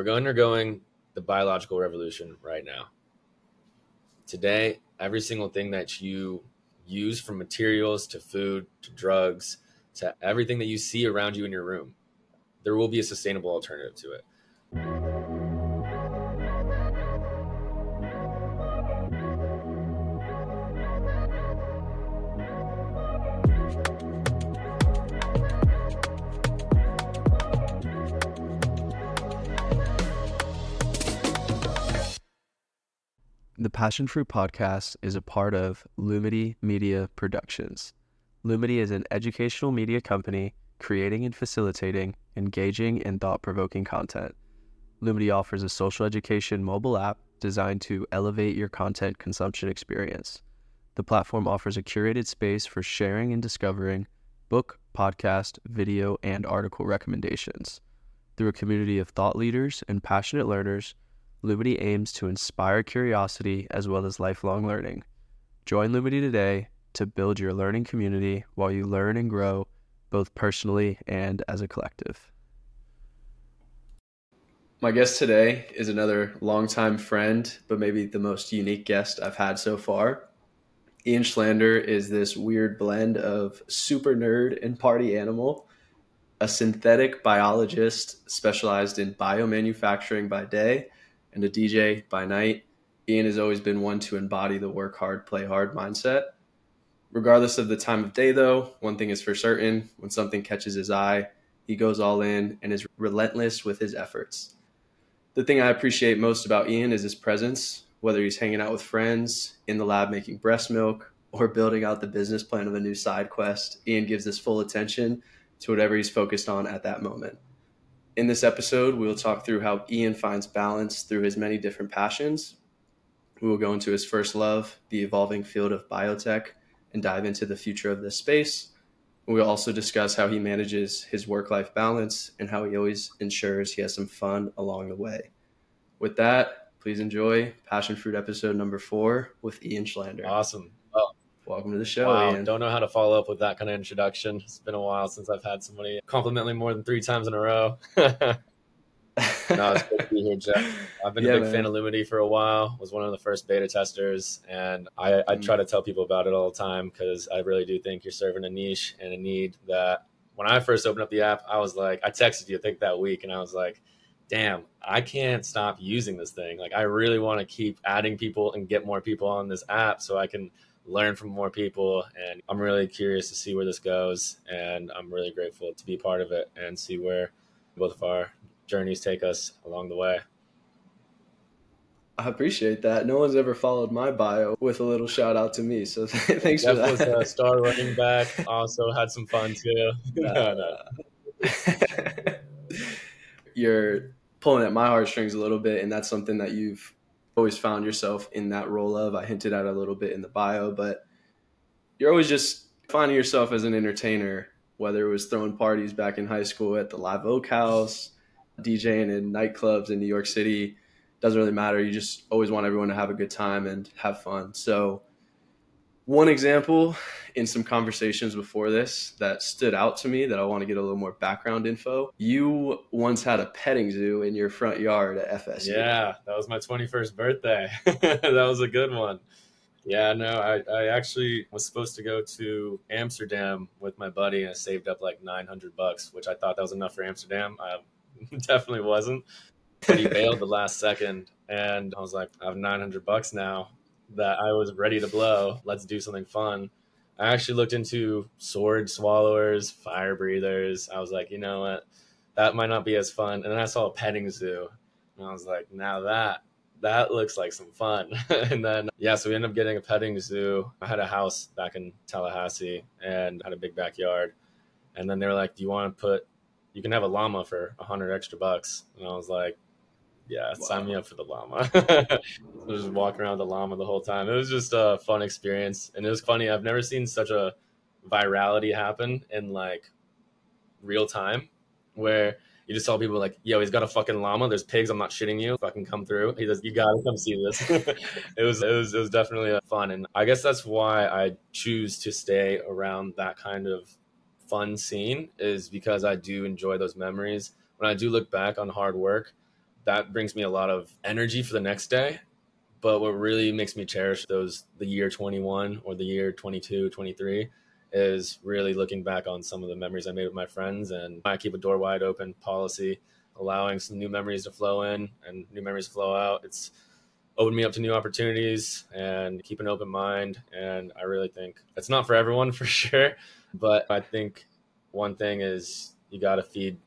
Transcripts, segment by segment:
We're undergoing the biological revolution right now. Today, every single thing that you use from materials to food to drugs to everything that you see around you in your room, there will be a sustainable alternative to it. The Passion Fruit podcast is a part of Lumity Media Productions. Lumity is an educational media company creating and facilitating engaging and thought provoking content. Lumity offers a social education mobile app designed to elevate your content consumption experience. The platform offers a curated space for sharing and discovering book, podcast, video, and article recommendations. Through a community of thought leaders and passionate learners, Lumity aims to inspire curiosity as well as lifelong learning. Join Lumity today to build your learning community while you learn and grow both personally and as a collective. My guest today is another longtime friend, but maybe the most unique guest I've had so far. Ian Schlander is this weird blend of super nerd and party animal, a synthetic biologist specialized in biomanufacturing by day and a DJ by night, Ian has always been one to embody the work hard, play hard mindset. Regardless of the time of day, though, one thing is for certain when something catches his eye, he goes all in and is relentless with his efforts. The thing I appreciate most about Ian is his presence, whether he's hanging out with friends, in the lab making breast milk, or building out the business plan of a new side quest. Ian gives his full attention to whatever he's focused on at that moment. In this episode, we will talk through how Ian finds balance through his many different passions. We will go into his first love, the evolving field of biotech, and dive into the future of this space. We'll also discuss how he manages his work life balance and how he always ensures he has some fun along the way. With that, please enjoy Passion Fruit episode number four with Ian Schlander. Awesome. Welcome to the show. Wow, Ian. don't know how to follow up with that kind of introduction. It's been a while since I've had somebody compliment me more than three times in a row. no, it's good to be here, Jeff. I've been Yeah, a big man. fan of Lumity for a while. Was one of the first beta testers, and I, I Mm. try to tell people about it all the time because I really do think you're serving a niche and a need that. When I first opened up the app, I was like, I texted you, I think that week, and I was like, damn, I can't stop using this thing. Like, I really want to keep adding people and get more people on this app so I can learn from more people. And I'm really curious to see where this goes. And I'm really grateful to be part of it and see where both of our journeys take us along the way. I appreciate that. No one's ever followed my bio with a little shout out to me. So thanks Jeff for was that. a star running back, also had some fun too. no, no. You're pulling at my heartstrings a little bit, and that's something that you've always found yourself in that role of. I hinted at a little bit in the bio, but you're always just finding yourself as an entertainer, whether it was throwing parties back in high school at the Live Oak House, DJing in nightclubs in New York City. Doesn't really matter. You just always want everyone to have a good time and have fun. So, one example in some conversations before this that stood out to me that I want to get a little more background info. You once had a petting zoo in your front yard at FSU. Yeah, that was my 21st birthday. that was a good one. Yeah, no, I, I actually was supposed to go to Amsterdam with my buddy and I saved up like 900 bucks, which I thought that was enough for Amsterdam. I definitely wasn't. But he bailed the last second and I was like, I have 900 bucks now that I was ready to blow. Let's do something fun. I actually looked into sword swallowers, fire breathers. I was like, you know what? That might not be as fun. And then I saw a petting zoo and I was like, now that that looks like some fun. and then yeah, so we ended up getting a petting zoo. I had a house back in Tallahassee and had a big backyard. And then they were like, Do you want to put you can have a llama for a hundred extra bucks? And I was like, Yeah, sign me up for the llama. just walking around the llama the whole time. It was just a fun experience. And it was funny. I've never seen such a virality happen in like real time where you just saw people like, yo, he's got a fucking llama. There's pigs. I'm not shitting you. Fucking come through. He says, you gotta come see this. it was, it was, it was definitely uh, fun. And I guess that's why I choose to stay around that kind of fun scene is because I do enjoy those memories. When I do look back on hard work, that brings me a lot of energy for the next day. But what really makes me cherish those the year 21 or the year 22, 23 is really looking back on some of the memories I made with my friends and I keep a door wide open policy, allowing some new memories to flow in and new memories flow out. It's opened me up to new opportunities and keep an open mind. And I really think it's not for everyone for sure, but I think one thing is you got to feed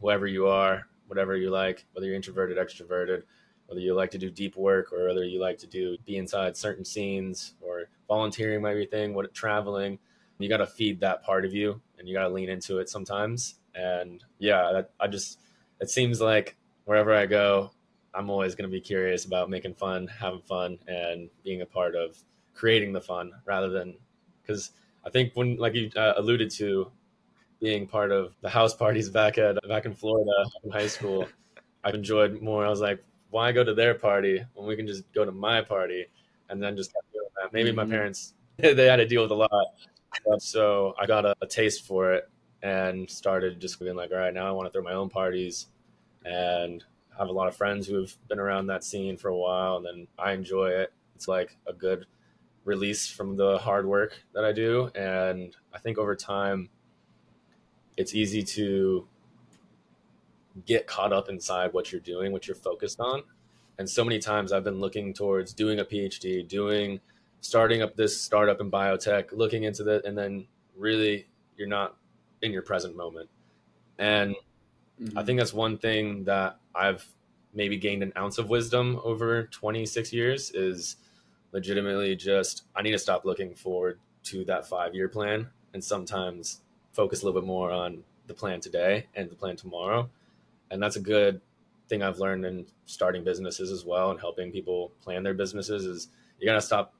whoever you are, whatever you like, whether you're introverted, extroverted, whether you like to do deep work or whether you like to do be inside certain scenes or volunteering might be thing, what traveling, you got to feed that part of you and you got to lean into it sometimes. And yeah, that, I just, it seems like wherever I go, I'm always going to be curious about making fun, having fun, and being a part of creating the fun rather than because I think when, like you uh, alluded to, being part of the house parties back at back in Florida in high school, I enjoyed more. I was like, why go to their party when we can just go to my party and then just doing that? Maybe mm-hmm. my parents they had to deal with a lot, so I got a, a taste for it and started just being like, all right, now I want to throw my own parties and have a lot of friends who have been around that scene for a while, and then I enjoy it. It's like a good release from the hard work that I do, and I think over time, it's easy to get caught up inside what you're doing, what you're focused on. And so many times I've been looking towards doing a PhD, doing starting up this startup in biotech, looking into that, and then really you're not in your present moment. And mm-hmm. I think that's one thing that I've maybe gained an ounce of wisdom over 26 years is legitimately just I need to stop looking forward to that five year plan and sometimes focus a little bit more on the plan today and the plan tomorrow. And that's a good thing I've learned in starting businesses as well and helping people plan their businesses is you got to stop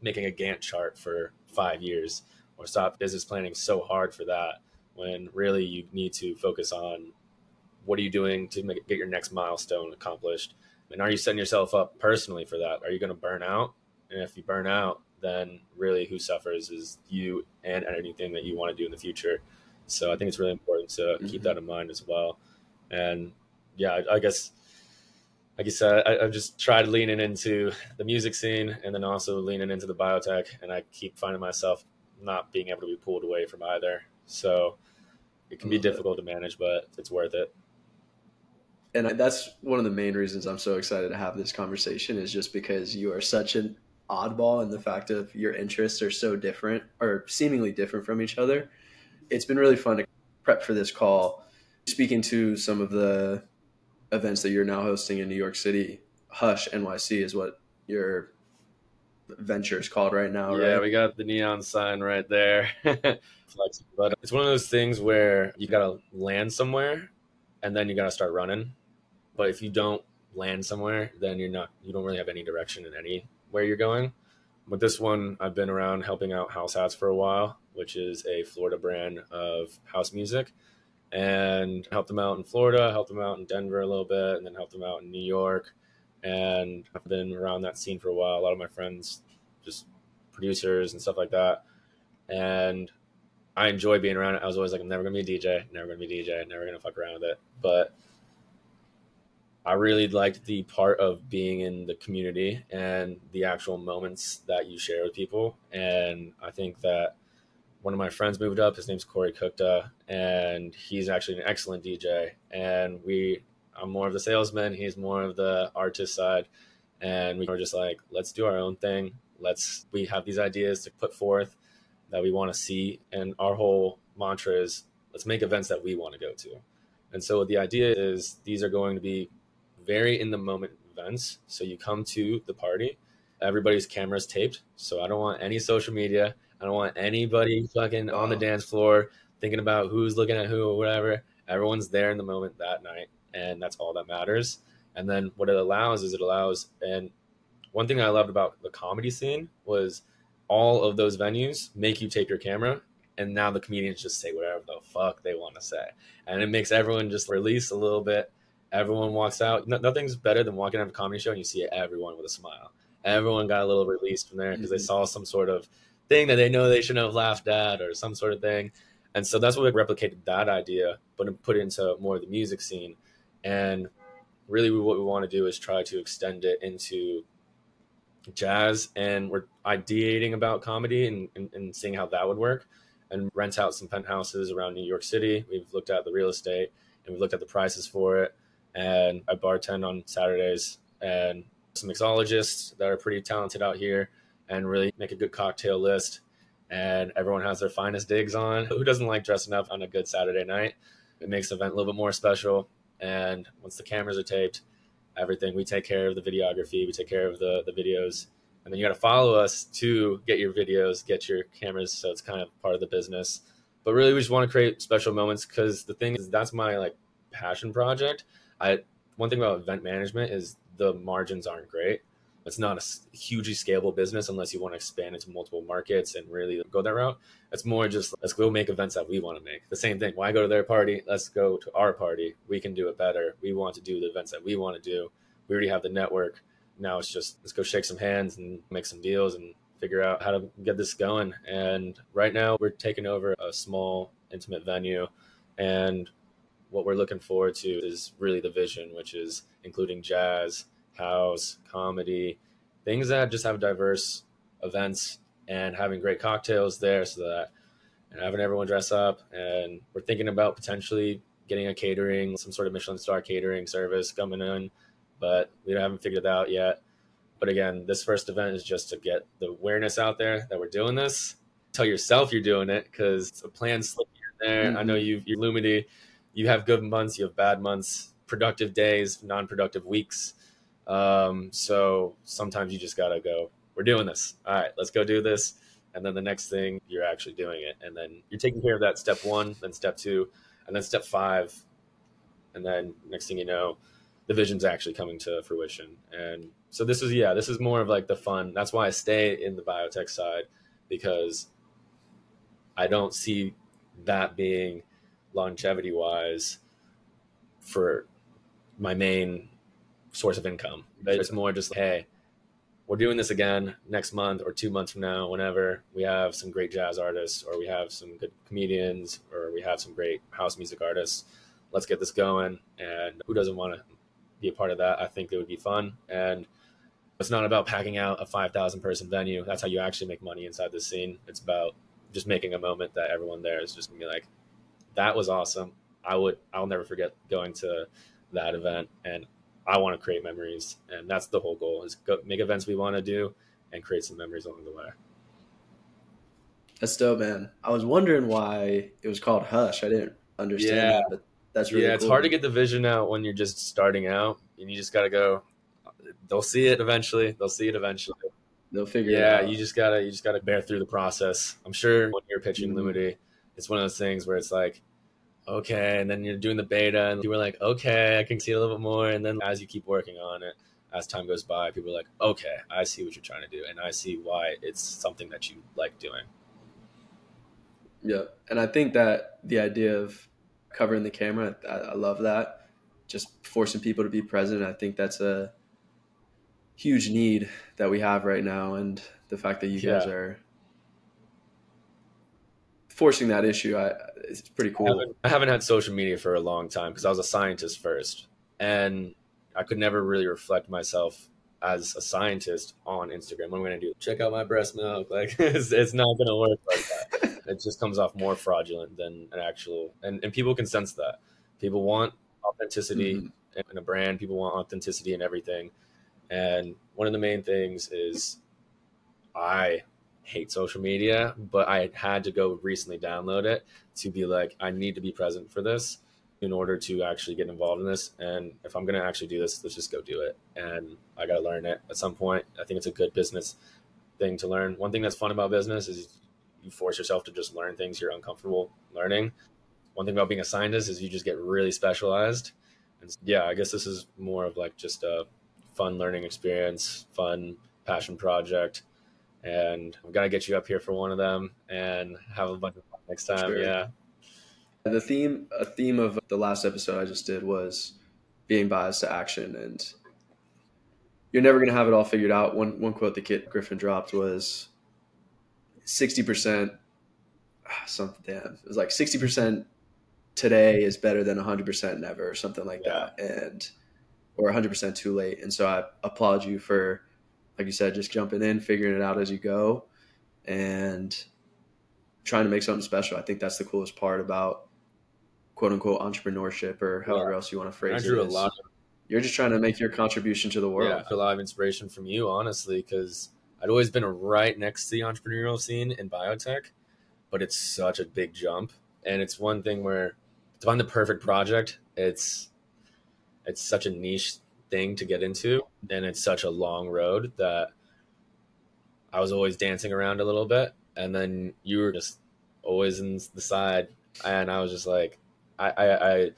making a Gantt chart for five years or stop business planning so hard for that when really you need to focus on what are you doing to make, get your next milestone accomplished? And are you setting yourself up personally for that? Are you going to burn out? And if you burn out, then really who suffers is you and anything that you want to do in the future. So I think it's really important to mm-hmm. keep that in mind as well. And yeah, I, I guess, like you said, I, I've just tried leaning into the music scene and then also leaning into the biotech. And I keep finding myself not being able to be pulled away from either. So it can be difficult to manage, but it's worth it and that's one of the main reasons I'm so excited to have this conversation is just because you are such an oddball in the fact of your interests are so different or seemingly different from each other. It's been really fun to prep for this call, speaking to some of the events that you're now hosting in New York City. Hush NYC is what your venture is called right now, yeah, right? we got the neon sign right there. but it's one of those things where you got to land somewhere and then you got to start running but if you don't land somewhere, then you're not you don't really have any direction in any where you're going. With this one, I've been around helping out House Hats for a while, which is a Florida brand of house music, and helped them out in Florida, helped them out in Denver a little bit, and then helped them out in New York. And I've been around that scene for a while. A lot of my friends, just producers and stuff like that, and I enjoy being around it. I was always like, I'm never gonna be a DJ, never gonna be a DJ, never gonna fuck around with it, but I really liked the part of being in the community and the actual moments that you share with people. And I think that one of my friends moved up. His name's Corey Cookta, and he's actually an excellent DJ. And we, I'm more of the salesman. He's more of the artist side. And we were just like, let's do our own thing. Let's, we have these ideas to put forth that we want to see. And our whole mantra is let's make events that we want to go to. And so the idea is these are going to be very in the moment events. So you come to the party, everybody's cameras taped. So I don't want any social media. I don't want anybody fucking on the dance floor thinking about who's looking at who or whatever. Everyone's there in the moment that night, and that's all that matters. And then what it allows is it allows, and one thing I loved about the comedy scene was all of those venues make you take your camera and now the comedians just say whatever the fuck they want to say and it makes everyone just release a little bit Everyone walks out. No, nothing's better than walking out of a comedy show and you see everyone with a smile. Everyone got a little release from there because mm-hmm. they saw some sort of thing that they know they shouldn't have laughed at or some sort of thing. And so that's what we replicated that idea, but put it into more of the music scene. And really what we want to do is try to extend it into jazz and we're ideating about comedy and, and, and, seeing how that would work and rent out some penthouses around new york city we've looked at the real estate and we've looked at the prices for it and i bartend on saturdays and some mixologists that are pretty talented out here and really make a good cocktail list and everyone has their finest digs on who doesn't like dressing up on a good saturday night it makes the event a little bit more special and once the cameras are taped everything. We take care of the videography, we take care of the the videos, and then you got to follow us to get your videos, get your cameras. So it's kind of part of the business. But really, we just want to create special moments because the thing is, that's my like passion project. I one thing about event management is the margins aren't great. It's not a hugely scalable business unless you want to expand into multiple markets and really go that route. It's more just let's go make events that we want to make. The same thing. Why go to their party? Let's go to our party. We can do it better. We want to do the events that we want to do. We already have the network. Now it's just let's go shake some hands and make some deals and figure out how to get this going. And right now we're taking over a small intimate venue and what we're looking forward to is really the vision, which is including jazz, house, comedy, things that just have diverse events and having great cocktails there so that and having everyone dress up. And we're thinking about potentially getting a catering some sort of michelin star catering service coming in but we haven't figured it out yet. But again this first event is just to get the awareness out there that we're doing this. Tell yourself you're doing it because it's a plan slip here and there. Mm-hmm. i know you've, you're lumity you have good months you have bad months productive days non-productive weeks um, so sometimes you just gotta go, we're doing this. All right, let's go do this. And then the next thing, you're actually doing it. And then you're taking care of that step one, then step two, and then step five. And then next thing you know, the vision's actually coming to fruition. And so this is, yeah, this is more of like the fun. That's why I stay in the biotech side because I don't see that being longevity wise for my main source of income. But it's more just like, hey, we're doing this again next month or two months from now, whenever we have some great jazz artists or we have some good comedians or we have some great house music artists. Let's get this going. And who doesn't want to be a part of that? I think it would be fun. And it's not about packing out a 5,000 person venue. That's how you actually make money inside this scene. It's about just making a moment that everyone there is just gonna be like, that was awesome. I would, I'll never forget going to that event. And I want to create memories, and that's the whole goal: is go make events we want to do and create some memories along the way. That's dope, man. I was wondering why it was called Hush. I didn't understand yeah. that, but that's really yeah. It's hard to get the vision out when you're just starting out, and you just got to go. They'll see it eventually. They'll see it eventually. They'll figure yeah, it out. you just gotta you just gotta bear through the process. I'm sure when you're pitching mm-hmm. Lumity, it's one of those things where it's like okay. And then you're doing the beta and you were like, okay, I can see a little bit more. And then as you keep working on it, as time goes by, people are like, okay, I see what you're trying to do. And I see why it's something that you like doing. Yeah. And I think that the idea of covering the camera, I, I love that. Just forcing people to be present. I think that's a huge need that we have right now. And the fact that you yeah. guys are forcing that issue, I, it's pretty cool. I haven't, I haven't had social media for a long time because I was a scientist first, and I could never really reflect myself as a scientist on Instagram. What am I going to do? Check out my breast milk? Like it's, it's not going to work like that. it just comes off more fraudulent than an actual, and, and people can sense that. People want authenticity mm-hmm. in a brand. People want authenticity in everything. And one of the main things is I hate social media, but I had to go recently download it to be like, I need to be present for this in order to actually get involved in this. And if I'm going to actually do this, let's just go do it. And I got to learn it at some point. I think it's a good business thing to learn. One thing that's fun about business is you force yourself to just learn things you're uncomfortable learning. One thing about being a scientist is you just get really specialized. And yeah, I guess this is more of like just a fun learning experience, fun passion project and I'm gonna get you up here for one of them and have a bunch of fun next time. Sure. Yeah. The theme, a theme of the last episode I just did was being biased to action, and you're never gonna have it all figured out. One one quote that Kit Griffin dropped was sixty percent. Ah, something damn, it was like sixty percent today is better than hundred percent never, or something like yeah. that, and or 100% too late. And so I applaud you for, like you said, just jumping in, figuring it out as you go, and trying to make something special. I think that's the coolest part about quote unquote entrepreneurship or however yeah. else you want to phrase I drew it. A lot of, you're just trying to make your contribution to the world. Yeah, a lot of inspiration from you, honestly, because I'd always been right next to the entrepreneurial scene in biotech, but it's such a big jump. And it's one thing where to find the perfect project, it's it's such a niche thing to get into and it's such a long road that I was always dancing around a little bit and then you were just always in the side and I was just like I, I, I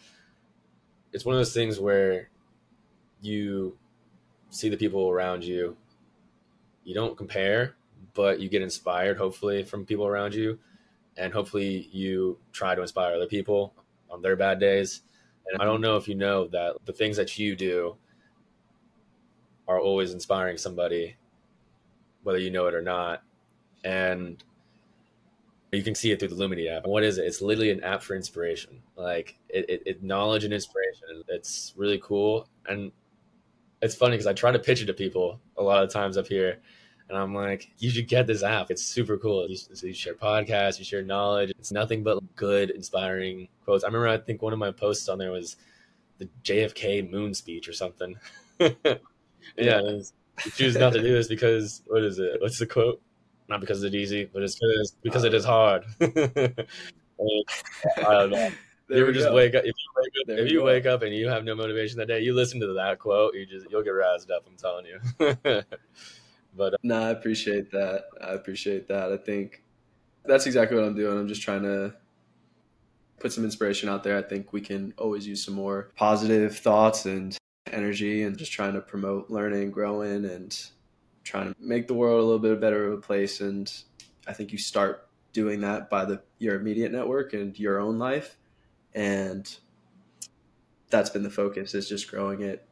it's one of those things where you see the people around you you don't compare but you get inspired hopefully from people around you and hopefully you try to inspire other people on their bad days. And I don't know if you know that the things that you do are always inspiring somebody, whether you know it or not. And you can see it through the Lumity app. And what is it? It's literally an app for inspiration. Like it, it, it knowledge and inspiration. It's really cool. And it's funny because I try to pitch it to people a lot of times up here and I'm like, you should get this app. It's super cool. You, so you share podcasts, you share knowledge. It's nothing but good, inspiring quotes. I remember, I think one of my posts on there was the JFK moon speech or something. yeah, you choose not to do this because what is it? What's the quote? Not because it's easy, but it's because because it is hard. I don't know. There you ever just go. wake up if you wake up, if you, wake up and you have no motivation that day, you listen to that quote, you just you'll get razzed up. I'm telling you. But uh, no, I appreciate that. I appreciate that. I think that's exactly what I'm doing. I'm just trying to put some inspiration out there. I think we can always use some more positive thoughts and energy and just trying to promote learning, growing, and trying to make the world a little bit better of a place. And I think you start doing that by the your immediate network and your own life. And that's been the focus is just growing it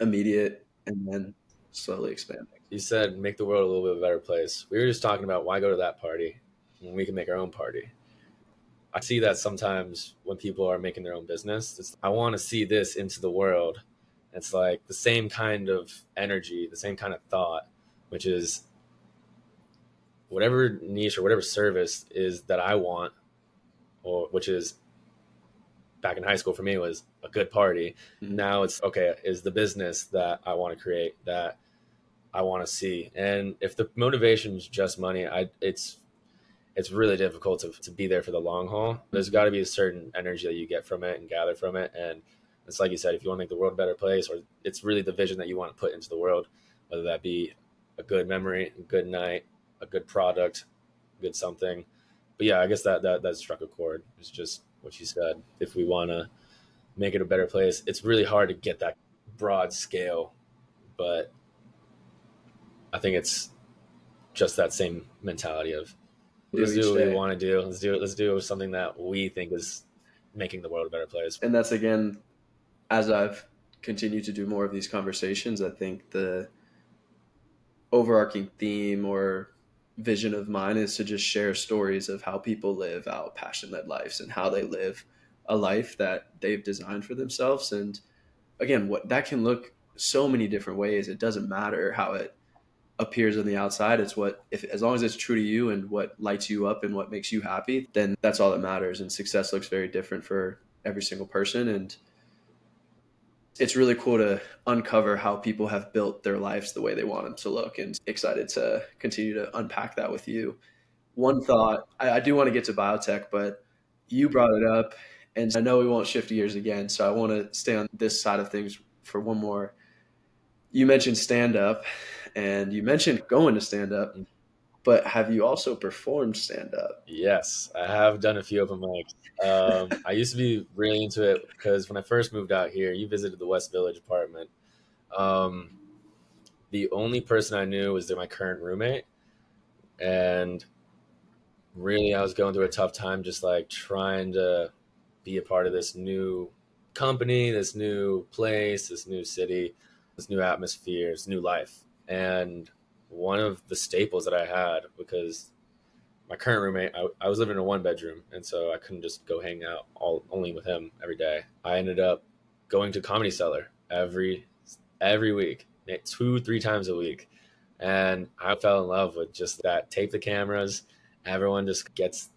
immediate and then slowly expanding you said make the world a little bit better place. We were just talking about why go to that party when we can make our own party. I see that sometimes when people are making their own business. I want to see this into the world. It's like the same kind of energy, the same kind of thought, which is whatever niche or whatever service is that I want, or which is back in high school for me was a good party. Mm-hmm. Now it's okay, is the business that I want to create that I want to see. And if the motivation is just money, I it's it's really difficult to, to be there for the long haul. There's got to be a certain energy that you get from it and gather from it. And it's like you said, if you want to make the world a better place, or it's really the vision that you want to put into the world, whether that be a good memory, a good night, a good product, good something. But yeah, I guess that that that struck a chord. It's just what you said. If we want to make it a better place, it's really hard to get that broad scale, but I think it's just that same mentality of let's do what day. we want to do. Let's do it. Let's do something that we think is making the world a better place. And that's again, as I've continued to do more of these conversations, I think the overarching theme or vision of mine is to just share stories of how people live out passion led lives and how they live a life that they've designed for themselves. And again, what that can look so many different ways. It doesn't matter how it appears on the outside it's what if as long as it's true to you and what lights you up and what makes you happy then that's all that matters and success looks very different for every single person and it's really cool to uncover how people have built their lives the way they want them to look and excited to continue to unpack that with you. One thought I, I do want to get to biotech but you brought it up and i know we won't shift gears again so i want to stay on this side of things for one more. You mentioned stand up and you mentioned going to stand up, but have you also performed stand up? Yes, I have done a few open mics. Um, I used to be really into it because when I first moved out here, you visited the West Village apartment. Um, the only person I knew was my current roommate, and really, I was going through a tough time, just like trying to be a part of this new company, this new place, this new city, this new atmosphere, this new life and one of the staples that I had because my current roommate, I, I, was living in a one bedroom, and so I couldn't just go hang out all only with him every day. I ended up going to Comedy Cellar, every every week, two three times a week, and I fell in love with just that. Tape the cameras, everyone just gets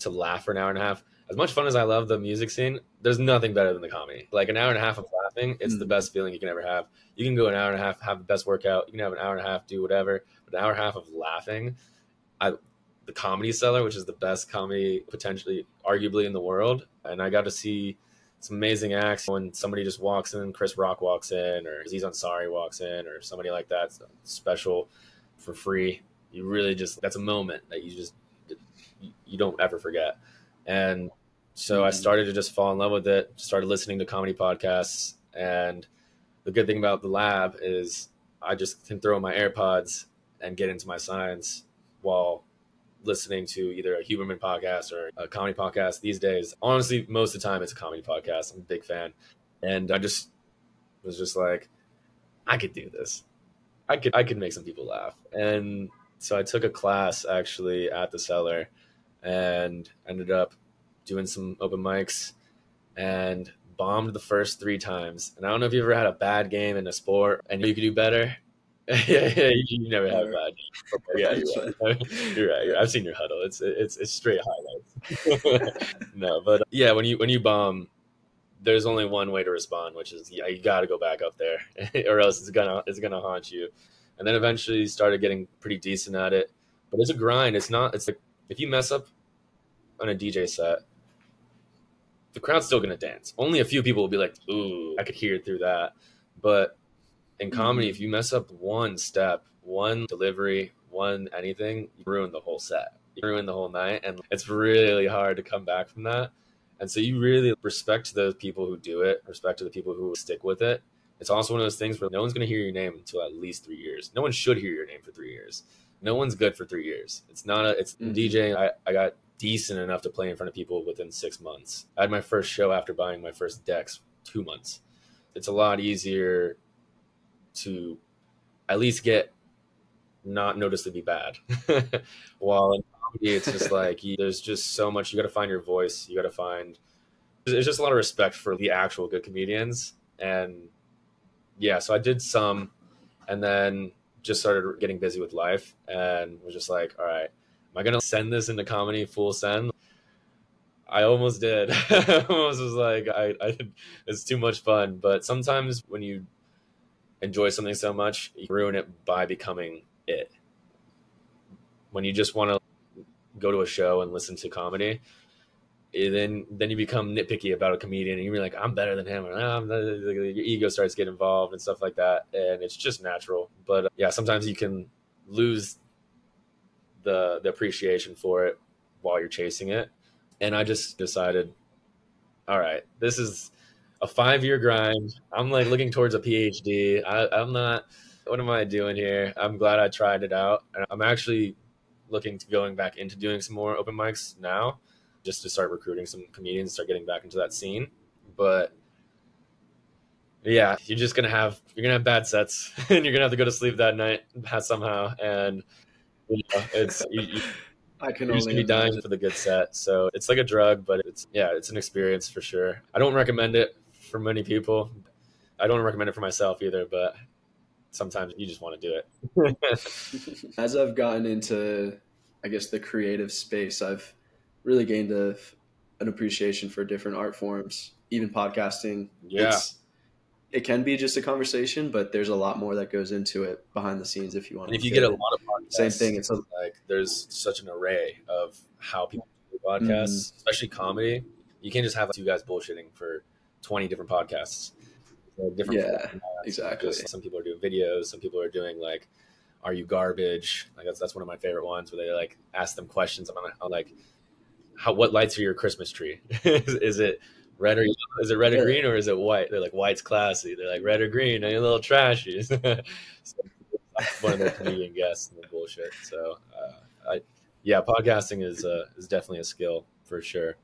to laugh for an hour and a half. As much fun as I love the music scene, there's nothing better than the comedy. Like an hour and a half of laughing, it's mm. the best feeling you can ever have. You can go an hour and a half, have the best workout. You can have an hour and a half, do whatever. But an hour and a half of laughing, I the comedy cellar, which is the best comedy potentially, arguably in the world, and I got to see some amazing acts when somebody just walks in, Chris Rock walks in, or Aziz Ansari walks in, or somebody like that special for free. You really just that's a moment that you just you don't ever forget. And so mm-hmm. I started to just fall in love with it, started listening to comedy podcasts. And the good thing about the lab is I just can throw in my AirPods and get into my science while listening to either a Huberman podcast or a comedy podcast these days. Honestly, most of the time it's a comedy podcast. I'm a big fan. And I just was just like, I could do this. I could I could make some people laugh. And so I took a class actually at the cellar and ended up doing some open mics and bombed the first three times. And I don't know if you ever had a bad game in a sport and you could do better. yeah, yeah, you, never have a bad. game. Yeah, you're right. you're right. I've seen your huddle. It's it's it's straight highlights. no, but uh, yeah, when you when you bomb, there's only one way to respond, which is yeah, you got to go back up there, or else it's gonna it's gonna haunt you. And then eventually started getting pretty decent at it. But it's a grind. It's not. It's like if you mess up on a DJ set, the crowd's still gonna dance. Only a few people will be like, "Ooh, I could hear it through that." But in mm-hmm. comedy, if you mess up one step, one delivery, one anything, you ruin the whole set. You ruin the whole night, and it's really hard to come back from that. And so you really respect those people who do it, respect to the people who stick with it. It's also one of those things where no one's going to hear your name until at least three years. No one should hear your name for three years. No one's good for three years. It's not a. It's mm-hmm. DJing. I, I got decent enough to play in front of people within six months. I had my first show after buying my first decks two months. It's a lot easier to at least get not noticed to be bad. While in comedy, it's just like there's just so much. You got to find your voice. You got to find. There's just a lot of respect for the actual good comedians, and yeah. So I did some, and then just started getting busy with life, and was just like, all right am I gonna send this into comedy full send? I almost did. I almost was like, I, I, it's too much fun. But sometimes when you enjoy something so much, you ruin it by becoming it. When you just want to go to a show and listen to comedy, then then you become nitpicky about a comedian, and you're like, I'm better than him, or oh, your ego starts getting involved and stuff like that, and it's just natural. But uh, yeah, sometimes you can lose the the appreciation for it while you're chasing it. And I just decided, all right, this is a five year grind. I'm like looking towards a PhD. I, I'm not. What am I doing here? I'm glad I tried it out, and I'm actually looking to going back into doing some more open mics now, just to start recruiting some comedians, start getting back into that scene. But yeah, you're just gonna have you're gonna have bad sets, and you're gonna have to go to sleep that night somehow, and you know, it's you, you, I can only be dying for the good set. So it's like a drug, but it's yeah, it's an experience for sure. I don't recommend it for many people. I don't recommend it for myself either, but sometimes you just want to do it. As I've gotten into, I guess, the creative space, I've really gained a, an appreciation for different art forms, even podcasting. Yeah. It's, it can be just a conversation, but there's a lot more that goes into it behind the scenes if you want. And if you get a lot of podcasts, same thing. It's a, like there's such an array of how people do podcasts, mm-hmm. especially comedy. You can't just have two guys bullshitting for 20 different podcasts. different yeah, exactly. Just, some people are doing videos. Some people are doing like, "Are you garbage?" Like that's that's one of my favorite ones where they like ask them questions. I'm, I'm like, "How what lights are your Christmas tree? is, is it red or yellow? Is it red or green or is it white? They're like white's classy. They're like red or green. Are you a little trashy? so, one of the comedian guests and the bullshit. So, uh, I, yeah, podcasting is uh, is definitely a skill for sure.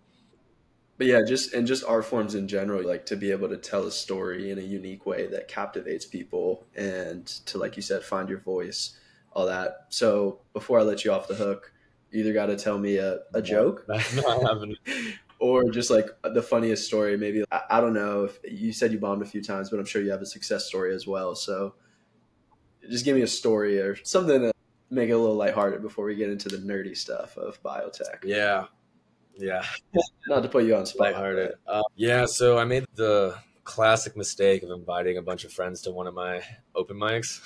But yeah, just and just art forms in general, like to be able to tell a story in a unique way that captivates people, and to like you said, find your voice, all that. So before I let you off the hook, either got to tell me a, a joke, or just like the funniest story. Maybe I, I don't know if you said you bombed a few times, but I'm sure you have a success story as well. So just give me a story or something to make it a little lighthearted before we get into the nerdy stuff of biotech. Yeah, yeah. Not to put you on spot. Lighthearted. Uh, yeah. So I made the classic mistake of inviting a bunch of friends to one of my open mics.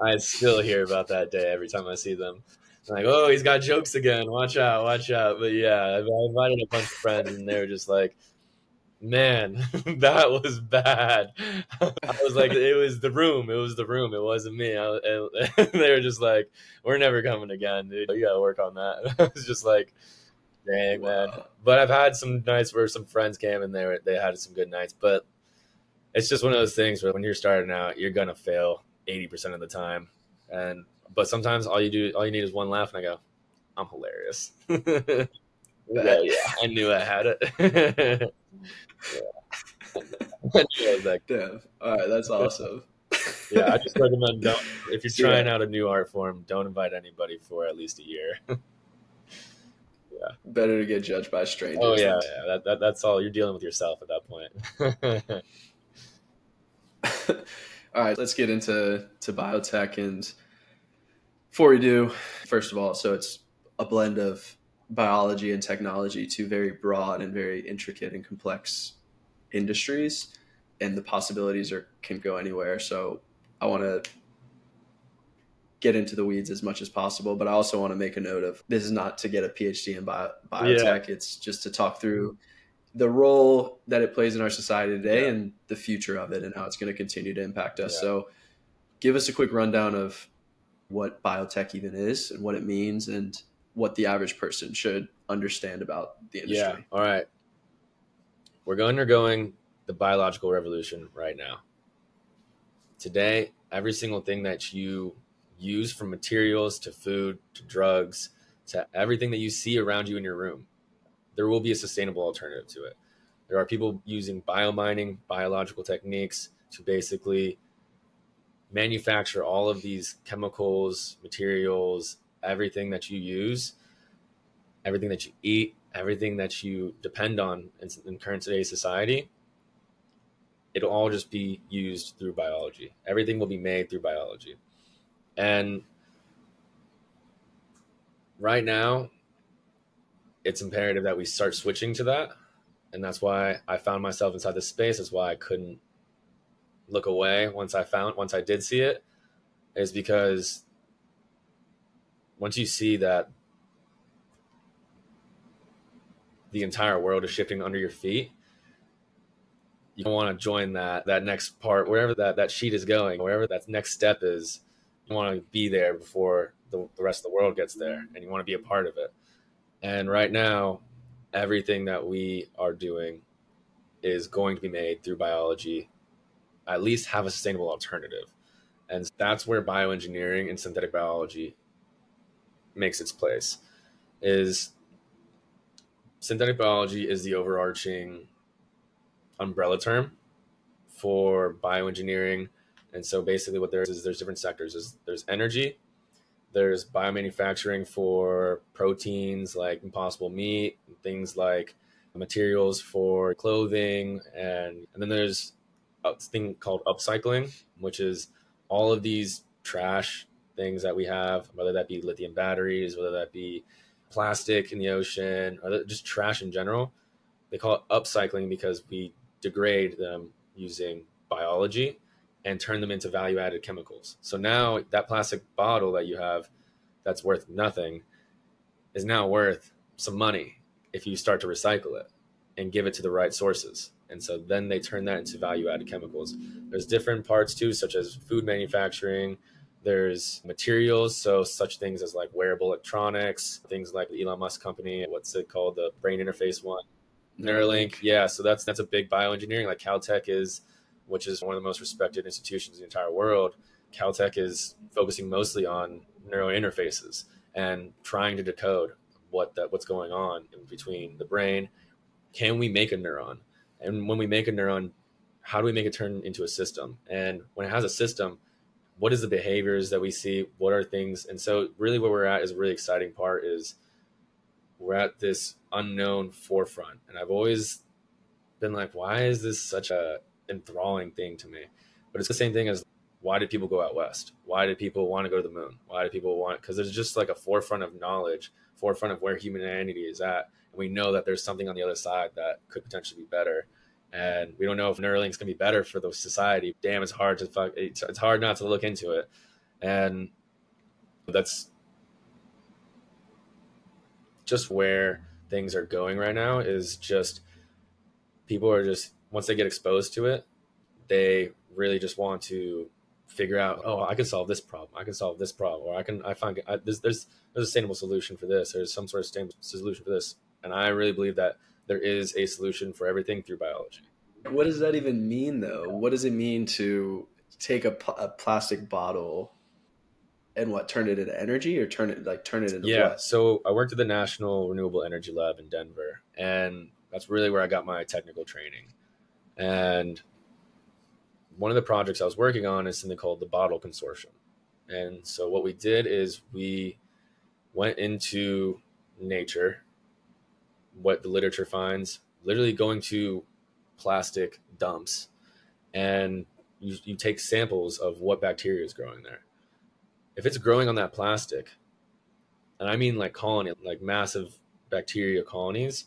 I still hear about that day every time I see them. Like, oh, he's got jokes again. Watch out, watch out. But yeah, I invited a bunch of friends, and they were just like, man, that was bad. I was like, it was the room. It was the room. It wasn't me. I, they were just like, we're never coming again, dude. You got to work on that. I was just like, dang, man. But I've had some nights where some friends came and they were, they had some good nights. But it's just one of those things where when you're starting out, you're gonna fail 80% of the time. And but sometimes all you do all you need is one laugh and I go, I'm hilarious. yeah, yeah, I knew I had it. yeah. All right, that's awesome. yeah, I just recommend don't if you're trying yeah. out a new art form, don't invite anybody for at least a year. yeah. Better to get judged by strangers. Oh yeah, yeah. That, that that's all you're dealing with yourself at that point. All right, let's get into to biotech. And before we do, first of all, so it's a blend of biology and technology, two very broad and very intricate and complex industries, and the possibilities are can go anywhere. So I want to get into the weeds as much as possible, but I also want to make a note of this is not to get a PhD in bio, biotech. Yeah. It's just to talk through the role that it plays in our society today yeah. and the future of it and how it's going to continue to impact us. Yeah. So, give us a quick rundown of what biotech even is and what it means and what the average person should understand about the industry. Yeah. All right. We're undergoing the biological revolution right now. Today, every single thing that you use from materials to food to drugs to everything that you see around you in your room there will be a sustainable alternative to it. There are people using biomining, biological techniques to basically manufacture all of these chemicals, materials, everything that you use, everything that you eat, everything that you depend on in, in current today's society. It'll all just be used through biology. Everything will be made through biology. And right now, it's imperative that we start switching to that. And that's why I found myself inside this space. That's why I couldn't look away once I found, once I did see it, is because once you see that the entire world is shifting under your feet, you want to join that that next part, wherever that, that sheet is going, wherever that next step is, you want to be there before the, the rest of the world gets there and you want to be a part of it. And right now, everything that we are doing is going to be made through biology, at least have a sustainable alternative. And that's where bioengineering and synthetic biology makes its place. Is synthetic biology is the overarching umbrella term for bioengineering. And so basically what there is is there's different sectors. There's, there's energy, there's biomanufacturing for proteins like impossible meat, things like materials for clothing, and, and then there's Uh, thing called upcycling, which is all of these trash things that we have, whether that be lithium batteries, whether that be plastic in the ocean, or just trash in general. They call it upcycling because we degrade them using biology and turn them into value added chemicals. So now that plastic bottle that you have that's worth nothing is now worth some money if you start to recycle it and give it to the right sources. And so then they turn that into value added chemicals. There's different parts too, such as food manufacturing. There's materials, so such things as like wearable electronics, things like the Elon Musk company, what's it called, the brain interface one, Neuralink. Yeah, so that's that's a big bioengineering. Like Caltech is which is one of the most respected institutions in the entire world, Caltech is focusing mostly on neural interfaces and trying to decode what that what's going on in between the brain. Can we make a neuron? And when we make a neuron, how do we make it turn into a system? And when it has a system, what is the behaviors that we see? What are things? And so really where we're at is a really exciting part is we're at this unknown forefront. And I've always been like, why is this such a enthralling thing to me? But it's the same thing as why did people go out west? Why did people want to go to the moon? Why do people want? Because there's just like a forefront of knowledge, forefront of where humanity is at, and we know that there's something on the other side that could potentially be better. And we don't know if Neuralink's gonna be better for the society. Damn, it's hard to fuck. It's, it's hard not to look into it, and that's just where things are going right now. Is just people are just once they get exposed to it, they really just want to figure out, oh, I can solve this problem. I can solve this problem, or I can I find I, there's, there's there's a sustainable solution for this. There's some sort of sustainable solution for this, and I really believe that there is a solution for everything through biology. What does that even mean, though? What does it mean to take a, a plastic bottle and what turn it into energy or turn it like turn it into yeah? What? So I worked at the National Renewable Energy Lab in Denver, and that's really where I got my technical training. And one of the projects I was working on is something called the Bottle Consortium. And so what we did is we went into nature, what the literature finds, literally going to plastic dumps, and you, you take samples of what bacteria is growing there. If it's growing on that plastic, and I mean like colony, like massive bacteria colonies,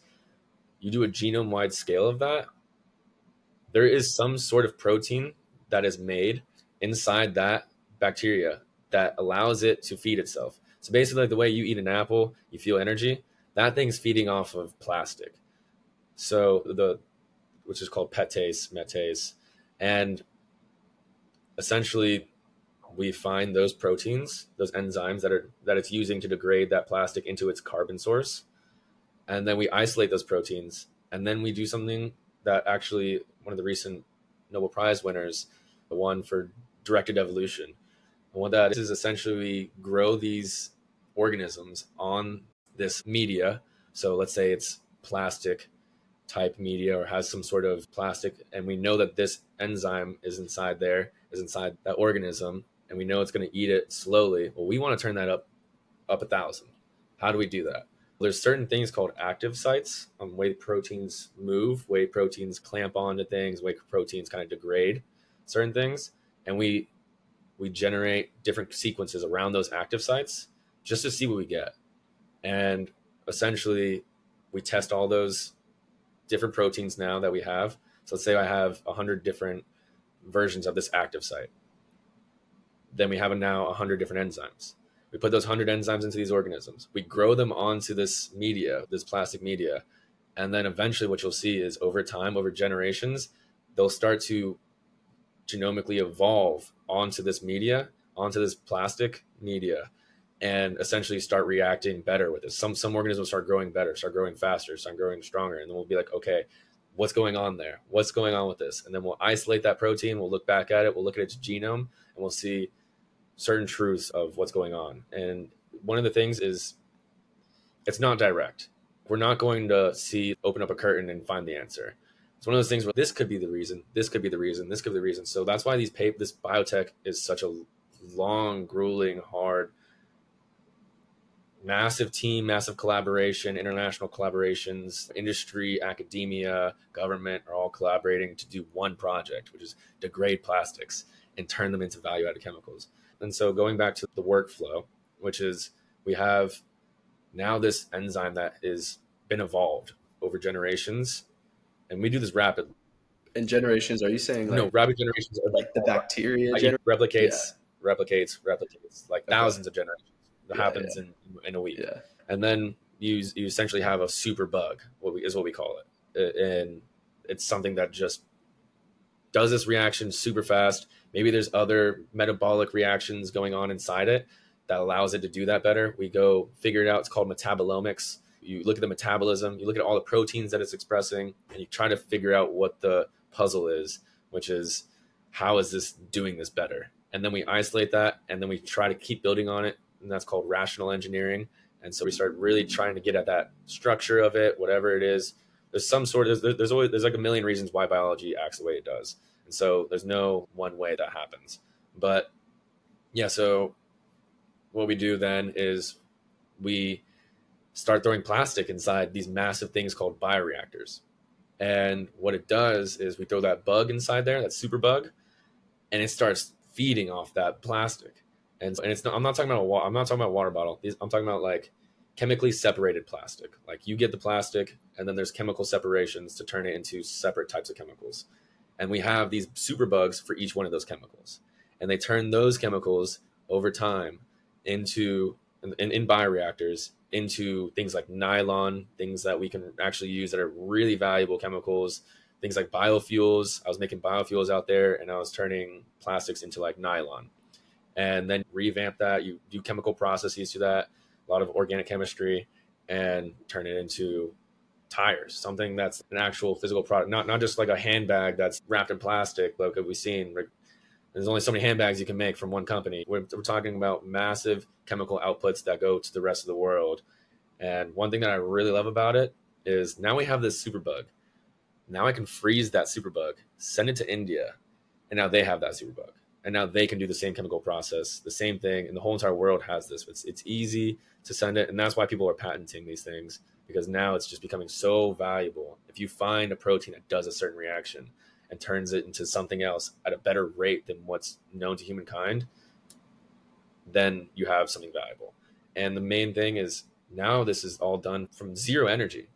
you do a genome wide scale of that, there is some sort of protein that is made inside that bacteria that allows it to feed itself. So basically, like the way you eat an apple, you feel energy. That thing's feeding off of plastic. So the, which is called PETase, MHETase, and essentially, we find those proteins, those enzymes that are that it's using to degrade that plastic into its carbon source, and then we isolate those proteins, and then we do something that actually one of the recent Nobel Prize winners the one for directed evolution. And what that is, is essentially we grow these organisms on this media. So let's say it's plastic type media or has some sort of plastic, and we know that this enzyme is inside there, is inside that organism, and we know it's going to eat it slowly. Well, we want to turn that up up a thousand. How do we do that? There's certain things called active sites on way proteins move, way proteins clamp onto things, way proteins kind of degrade certain things, and we we generate different sequences around those active sites just to see what we get. And essentially, we test all those different proteins now that we have. So let's say I have 100 different versions of this active site. Then we have now 100 different enzymes. We put those 100 enzymes into these organisms. We grow them onto this media, this plastic media. And then eventually, what you'll see is over time, over generations, they'll start to genomically evolve onto this media, onto this plastic media, and essentially start reacting better with it. Some some organisms start growing better, start growing faster, start growing stronger, and then we'll be like, okay, what's going on there? What's going on with this? And then we'll isolate that protein. We'll look back at it. We'll look at its genome, and we'll see certain truths of what's going on. And one of the things is, it's not direct. We're not going to see open up a curtain and find the answer it's one of those things where this could be the reason, this could be the reason, this could be the reason. So that's why these paper, this biotech is such a long, grueling, hard, massive team, massive collaboration, international collaborations, industry, academia, government are all collaborating to do one project, which is degrade plastics and turn them into value added chemicals. And so going back to the workflow, which is we have now this enzyme that has been evolved over generations and we do this rapidly. In generations, are you saying like, no rapid generations are like the bacteria like gener- replicates, yeah. replicates, replicates like okay. thousands of generations. That yeah, happens yeah. in in a week. Yeah. And then you you essentially have a super bug, what we, is what we call it, uh, and it's something that just does this reaction super fast. Maybe there's other metabolic reactions going on inside it that allows it to do that better. We go figure it out. It's called metabolomics you look at the metabolism, you look at all the proteins that it's expressing, and you try to figure out what the puzzle is, which is how is this doing this better? And then we isolate that, and then we try to keep building on it, and that's called rational engineering. And so we start really trying to get at that structure of it, whatever it is. There's some sort of there's, there's always there's like a million reasons why biology acts the way it does, and so there's no one way that happens. But yeah, so what we do then is we start throwing plastic inside these massive things called bioreactors. And what it does is we throw that bug inside there, that super bug, and it starts feeding off that plastic. And, and it's not, I'm not talking about a I'm not talking about water bottle. These, I'm talking about like chemically separated plastic. Like you get the plastic, and then there's chemical separations to turn it into separate types of chemicals. And we have these super bugs for each one of those chemicals, and they turn those chemicals over time into in, in bioreactors into things like nylon, things that we can actually use that are really valuable chemicals, things like biofuels. I was making biofuels out there and I was turning plastics into like nylon. And then revamp that, you do chemical processes to that, a lot of organic chemistry, and turn it into tires, something that's an actual physical product, not not just like a handbag that's wrapped in plastic, like we've seen there's only so many handbags you can make from one company. We're, we're, talking about massive chemical outputs that go to the rest of the world. And one thing that I really love about it is now we have this superbug. Now I can freeze that superbug, send it to India, and now they have that superbug. And now they can do the same chemical process, the same thing, and the whole entire world has this. It's it's easy to send it, and that's why people are patenting these things because now it's just becoming so valuable. If you find a protein that does a certain reaction, and turns it into something else at a better rate than what's known to humankind, then you have something valuable. And the main thing is now this is all done from zero energy,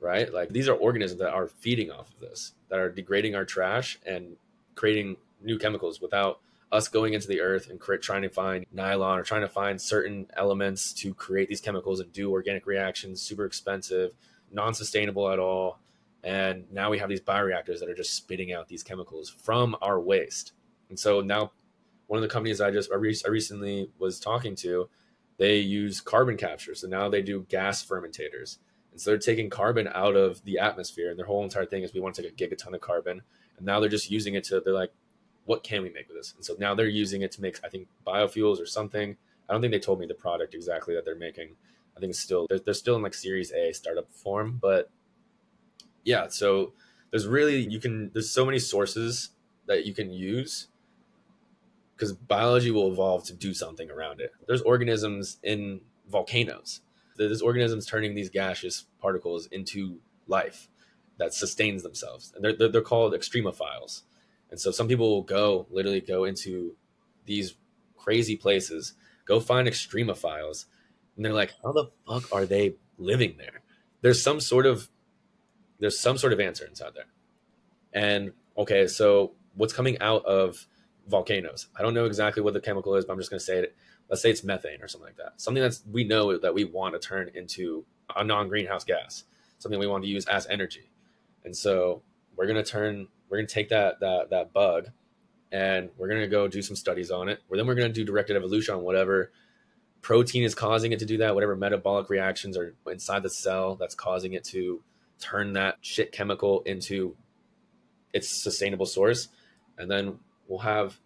right? Like these are organisms that are feeding off of this, that are degrading our trash and creating new chemicals without us going into the earth and trying to find nylon or trying to find certain elements to create these chemicals and do organic reactions, super expensive, non sustainable at all. And now we have these bioreactors that are just spitting out these chemicals from our waste. And so now, one of the companies I just I, recently was talking to, they use carbon capture. So now they do gas fermentators. And so they're taking carbon out of the atmosphere. And their whole entire thing is we want to take a gigaton of carbon. And now they're just using it to, they're like, what can we make with this? And so now they're using it to make, I think, biofuels or something. I don't think they told me the product exactly that they're making. I think it's still, they're, they're still in like Series A startup form, but yeah, so there's really you can there's so many sources that you can use because biology will evolve to do something around it. There's organisms in volcanoes. There's organisms turning these gaseous particles into life that sustains themselves, and they're they're, they're called extremophiles. And so some people will go literally go into these crazy places, go find extremophiles, and they're like, how the fuck are they living there? There's some sort of there's some sort of answer inside there. And okay, so what's coming out of volcanoes? I don't know exactly what the chemical is, but I'm just going to say it. Let's say it's methane or something like that. Something that's we know that we want to turn into a non-greenhouse gas, something we want to use as energy. And so we're going to turn we're to take that that that bug and we're to go do some studies on it. Or then we're to do directed evolution on whatever protein is causing it to do that, whatever metabolic reactions are inside the cell that's causing it to turn that shit chemical into its sustainable source. And then we'll have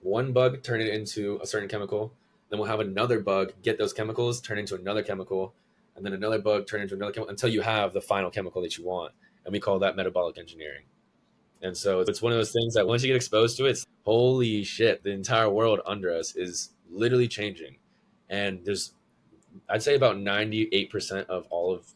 one bug turn it into a certain chemical. Then we'll have another bug get those chemicals, turn into another chemical, and then another bug turn into another chemical until you have the final chemical that you want. And we call that metabolic engineering. And so it's one of those things that once you get exposed to it, holy shit, the entire world under us is literally changing. And there's, I'd say about 98% of all of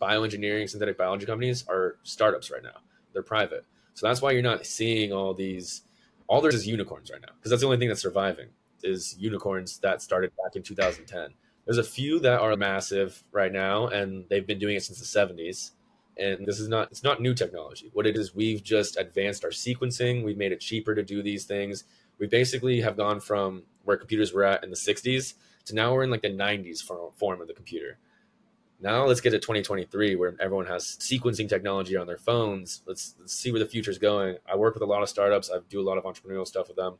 bioengineering, synthetic biology companies are startups right now. They're private. So that's why you're not seeing all these. All there is is unicorns right now because that's the only thing that's surviving is unicorns that started back in 2010. There's a few that are massive right now, and they've been doing it since the 70s. And this is not it's not new technology. What it is, we've just advanced our sequencing. We've made it cheaper to do these things. We basically have gone from where computers were at in the 60s to now we're in like the 90s form of the computer now let's get to 2023 where everyone has sequencing technology on their phones. Let's, let's see where the future is going. I work with a lot of startups. I do a lot of entrepreneurial stuff with them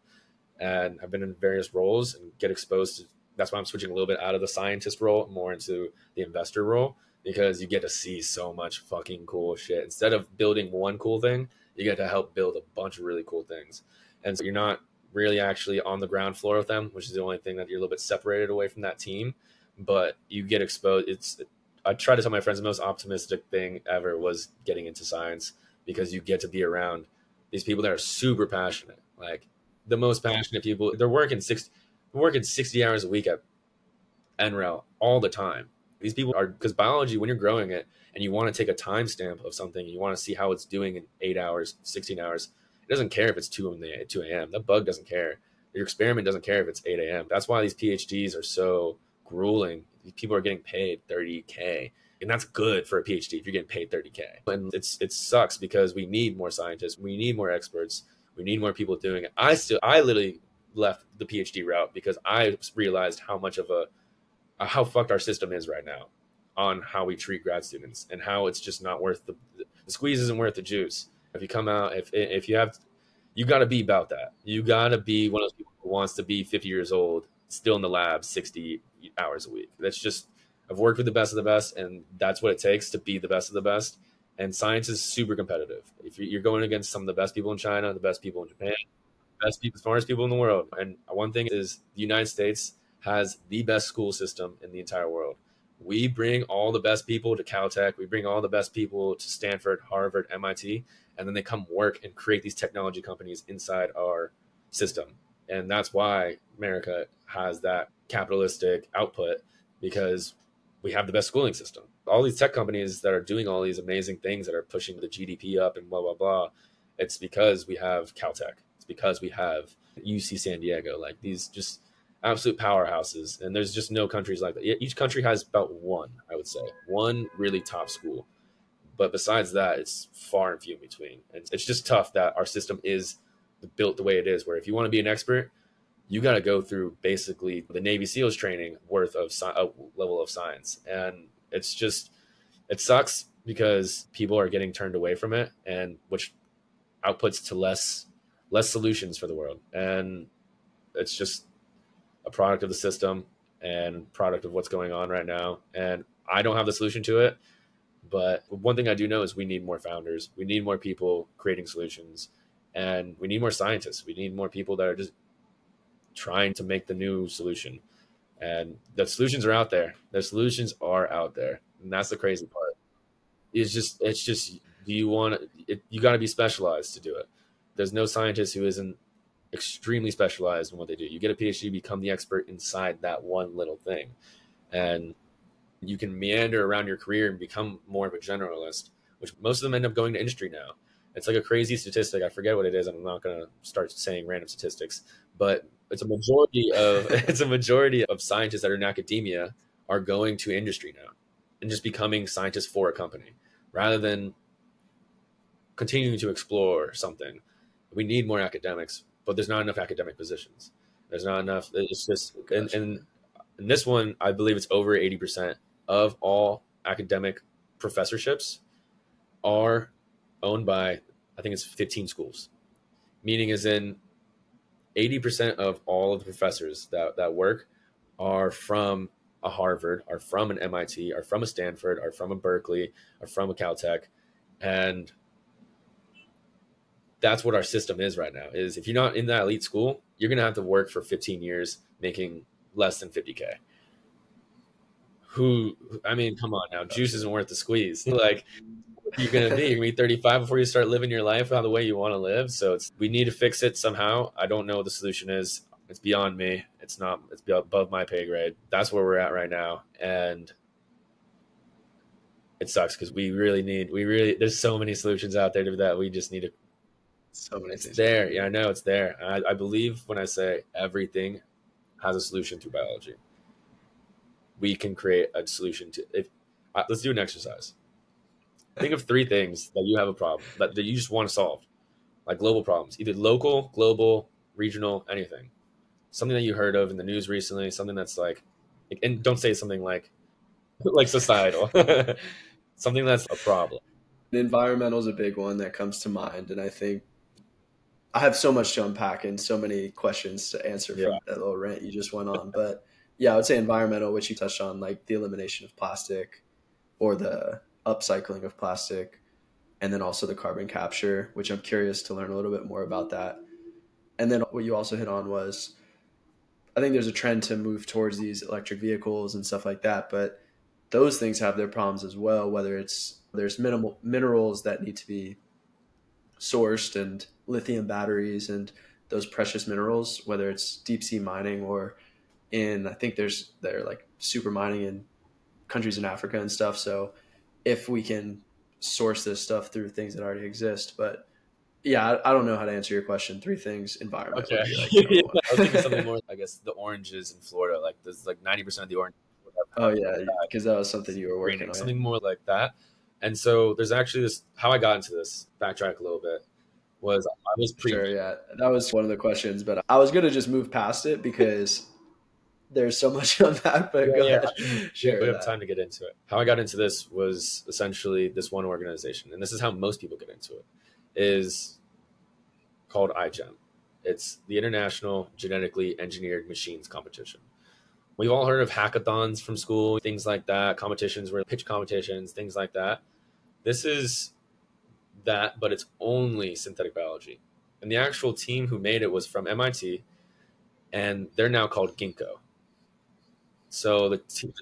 and I've been in various roles and get exposed to that's why I'm switching a little bit out of the scientist role more into the investor role because you get to see so much fucking cool shit. Instead of building one cool thing, you get to help build a bunch of really cool things. And so you're not really actually on the ground floor with them, which is the only thing that you're a little bit separated away from that team. But you get exposed. It's I try to tell my friends the most optimistic thing ever was getting into science because you get to be around these people that are super passionate, like the most passionate people. They're working six, working sixty hours a week at NREL all the time, These people are because biology, when you're growing it and you want to take a timestamp of something, you want to see how it's doing in eight hours, 16 hours. It doesn't care if it's 2 in the 2 a.m. The bug doesn't care. Your experiment doesn't care if it's 8 a.m. That's why these PhDs are so grueling. People are getting paid 30K. And that's good for a PhD if you're getting paid 30K. And it's it sucks because we need more scientists, we need more experts, we need more people doing it. I still I literally left the PhD route because I realized how much of a Uh, how fucked our system is right now on how we treat grad students and how it's just not worth the the squeeze isn't worth the juice. If you come out if if you have you got to be about that. You got to be one of those people who wants to be 50 years old, still in the lab 60 hours a week. That's just I've worked with the best of the best, and that's what it takes to be the best of the best. And science is super competitive. If you're going against some of the best people in China, the best people in Japan, best people, smartest people in the world. And one thing is, the United States has the best school system in the entire world. We bring all the best people to Caltech. We bring all the best people to Stanford, Harvard, MIT, and then they come work and create these technology companies inside our system. And that's why America has that capitalistic output because we have the best schooling system. All these tech companies that are doing all these amazing things that are pushing the GDP up and blah blah blah, it's because we have Caltech. It's because we have UC San Diego, like these just absolute powerhouses. And there's just no countries like that. Each country has about one, I would say, one really top school. But besides that, it's far and few in between. And it's just tough that our system is built the way it is. Where if you want to be an expert, you got to go through basically the Navy SEALs training worth of sci- uh, level of science, and it's just it sucks because people are getting turned away from it, and which outputs to less less solutions for the world, and it's just a product of the system and product of what's going on right now. And I don't have the solution to it, but one thing I do know is we need more founders, we need more people creating solutions, and we need more scientists. We need more people that are just trying to make the new solution. And the solutions are out there. The solutions are out there. And that's the crazy part. It's just, it's just, do you want to, you got to be specialized to do it. There's no scientist who isn't extremely specialized in what they do. You get a PhD, become the expert inside that one little thing. And you can meander around your career and become more of a generalist, which most of them end up going to industry now. It's like a crazy statistic. I forget what it is, and I'm not going to start saying random statistics, but it's a majority of it's a majority of scientists that are in academia are going to industry now and just becoming scientists for a company rather than continuing to explore something. We need more academics, but there's not enough academic positions. There's not enough. It's just and, and in this one, I believe it's over eighty percent of all academic professorships are owned by I think it's 15 schools. Meaning is in 80% of all of the professors that, that work are from a Harvard, are from an MIT, are from a Stanford, are from a Berkeley, are from a Caltech. And that's what our system is right now is if you're not in that elite school, you're going to have to work for 15 years making less than 50K. Who, I mean, come on now, juice isn't worth the squeeze. Like, you're gonna be. You're gonna be 35 before you start living your life how the way you want to live. So it's we need to fix it somehow. I don't know what the solution is. It's beyond me. It's not. It's above my pay grade. That's where we're at right now, and it sucks because we really need. We really there's so many solutions out there to that we just need to. So many. It's things. there. Yeah, I know it's there. I, I believe when I say everything has a solution through biology. We can create a solution to if. Uh, let's do an exercise think of three things that you have a problem that, that you just want to solve, like global problems, either local, global, regional, anything. Something that you heard of in the news recently, something that's like, and don't say something like, like societal, something that's a problem. Environmental is a big one that comes to mind, and I think I have so much to unpack and so many questions to answer from that little rant you just went on. But yeah, I would say environmental, which you touched on, like the elimination of plastic or the upcycling of plastic, and then also the carbon capture, which I'm curious to learn a little bit more about that. And then what you also hit on was I think there's a trend to move towards these electric vehicles and stuff like that, but those things have their problems as well, whether it's there's minimal minerals that need to be sourced and lithium batteries and those precious minerals, whether it's deep sea mining or in I think there's they're like super mining in countries in Africa and stuff. So if we can source this stuff through things that already exist, but yeah, I, I don't know how to answer your question. Three things: environment. Okay. Like yeah, I was thinking something more. I guess the oranges in Florida, like there's like ninety percent of the orange. Oh yeah, because that was something you were working on. Something more like that. And so there's actually this. How I got into this. Backtrack a little bit. Was I was pre. Sure, yeah, that was one of the questions, but I was gonna just move past it because there's so much on that. But yeah, go yeah. ahead, share. We have time to get into it. How I got into this was essentially this one organization, and this is how most people get into it. Is called iGEM. It's the International Genetically Engineered Machines Competition. We've all heard of hackathons from school, things like that, competitions where pitch competitions, things like that. This is that, but it's only synthetic biology. And the actual team who made it was from MIT, and they're now called Ginkgo. So the team,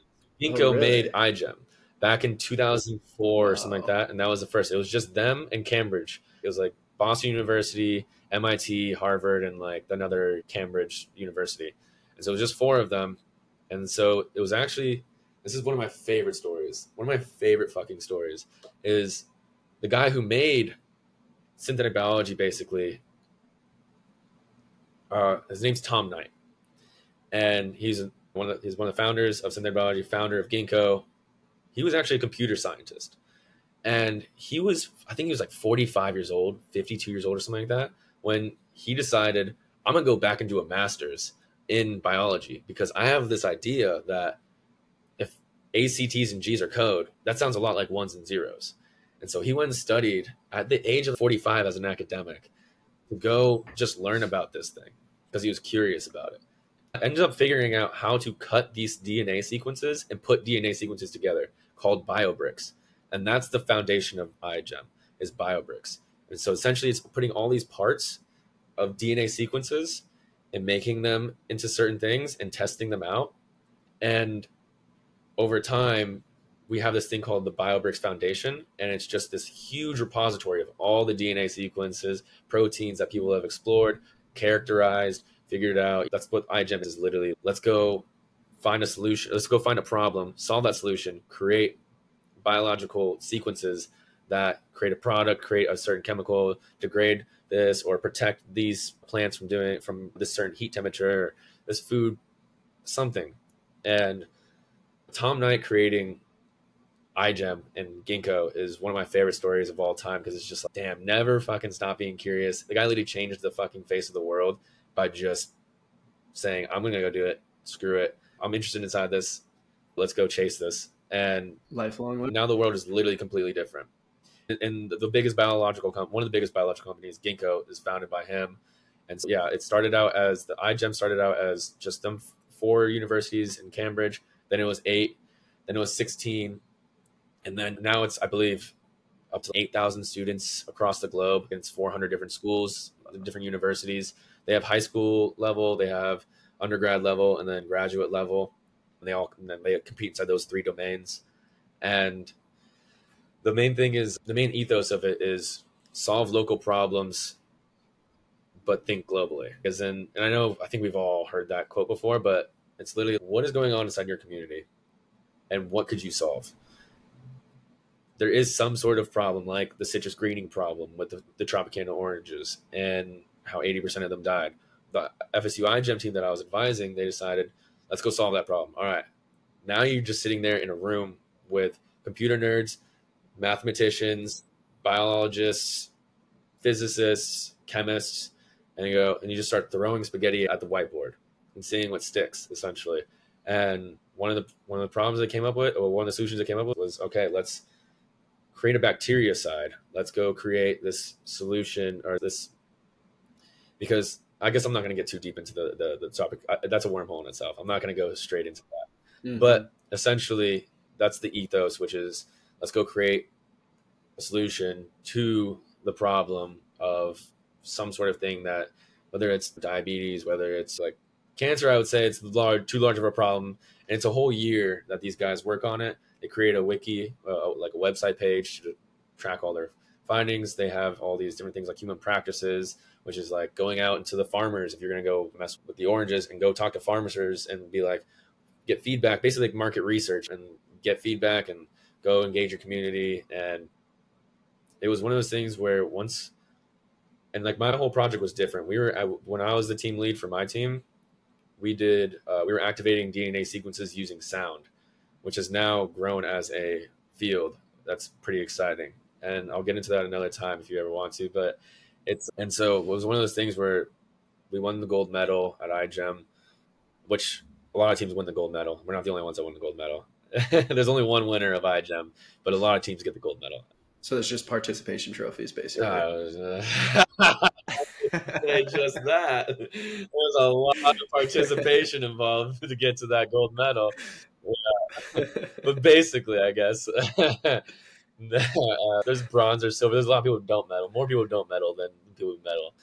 Ginkgo oh, really? made iGEM back in 2004 or something like that, and that was the first. It was just them and Cambridge. It was like Boston University, MIT, Harvard, and like another Cambridge University. And so it was just four of them. And so it was actually this is one of my favorite stories. One of my favorite fucking stories is the guy who made synthetic biology basically uh, his name's Tom Knight. And he's one of the, he's one of the founders of synthetic biology, founder of Ginkgo. He was actually a computer scientist and he was i think he was like 45 years old 52 years old or something like that when he decided i'm gonna go back and do a master's in biology because i have this idea that if acts and g's are code that sounds a lot like ones and zeros and so he went and studied at the age of 45 as an academic to go just learn about this thing because he was curious about it ended up figuring out how to cut these dna sequences and put dna sequences together called biobricks and that's the foundation of iGEM is BioBricks. And so essentially, it's putting all these parts of DNA sequences and making them into certain things and testing them out. And over time, we have this thing called the BioBricks Foundation, and it's just this huge repository of all the DNA sequences, proteins that people have explored, characterized, figured out. That's what iGEM is literally. Let's go find a solution. Let's go find a problem, solve that solution, create biological sequences that create a product, create a certain chemical, degrade this, or protect these plants from doing from this certain heat temperature, this food, something. And Tom Knight creating iGEM and Ginkgo is one of my favorite stories of all time because it's just like, damn, never fucking stop being curious. The guy literally changed the fucking face of the world by just saying, I'm gonna go do it. Screw it. I'm interested inside this. Let's go chase this and lifelong. Now the world is literally completely different. And the biggest biological com- one of the biggest biological companies, Ginkgo, is founded by him. And so, yeah, it started out as the iGEM started out as just them four universities in Cambridge. Then it was eight. Then it was sixteen, and then now it's I believe up to eight thousand students across the globe. It's four hundred different schools, different universities. They have high school level, they have undergrad level, and then graduate level and they all and they compete inside those three domains. And the main thing is the main ethos of it is solve local problems, but think globally. Because then, and I know I think we've all heard that quote before, but it's literally what is going on inside your community, and what could you solve. There is some sort of problem, like the citrus greening problem with the, the Tropicana oranges, and how 80% of them died. The FSU iGEM team that I was advising, they decided Let's go solve that problem. All right. Now you're just sitting there in a room with computer nerds, mathematicians, biologists, physicists, chemists, and you go and you just start throwing spaghetti at the whiteboard and seeing what sticks essentially. And one of the one of the problems they came up with, or one of the solutions they came up with was okay, let's create a bactericide. Let's go create this solution or this because I guess I'm not going to get too deep into the the, the topic. I, that's a wormhole in itself. I'm not going to go straight into that. Mm-hmm. But essentially, that's the ethos, which is let's go create a solution to the problem of some sort of thing that, whether it's diabetes, whether it's like cancer, I would say it's large, too large of a problem. And it's a whole year that these guys work on it. They create a wiki, uh, like a website page to track all their findings. They have all these different things like human practices, which is like going out into the farmers. If you're going to go mess with the oranges and go talk to farmers and be like, get feedback, basically like market research and get feedback and go engage your community. And it was one of those things where once, and like my whole project was different. We were when I was the team lead for my team, we did uh, we were activating DNA sequences using sound, which has now grown as a field. That's pretty exciting, and I'll get into that another time if you ever want to. But it's and so it was one of those things where we won the gold medal at iGEM, which a lot of teams win the gold medal. We're not the only ones that won the gold medal. There's only one winner of iGEM, but a lot of teams get the gold medal. So it's just participation trophies, basically. Uh, just that. There's a lot of participation involved to get to that gold medal. Yeah. but basically, I guess uh, there's bronze or silver. There's a lot of people who don't medal. More people don't medal than people who medal.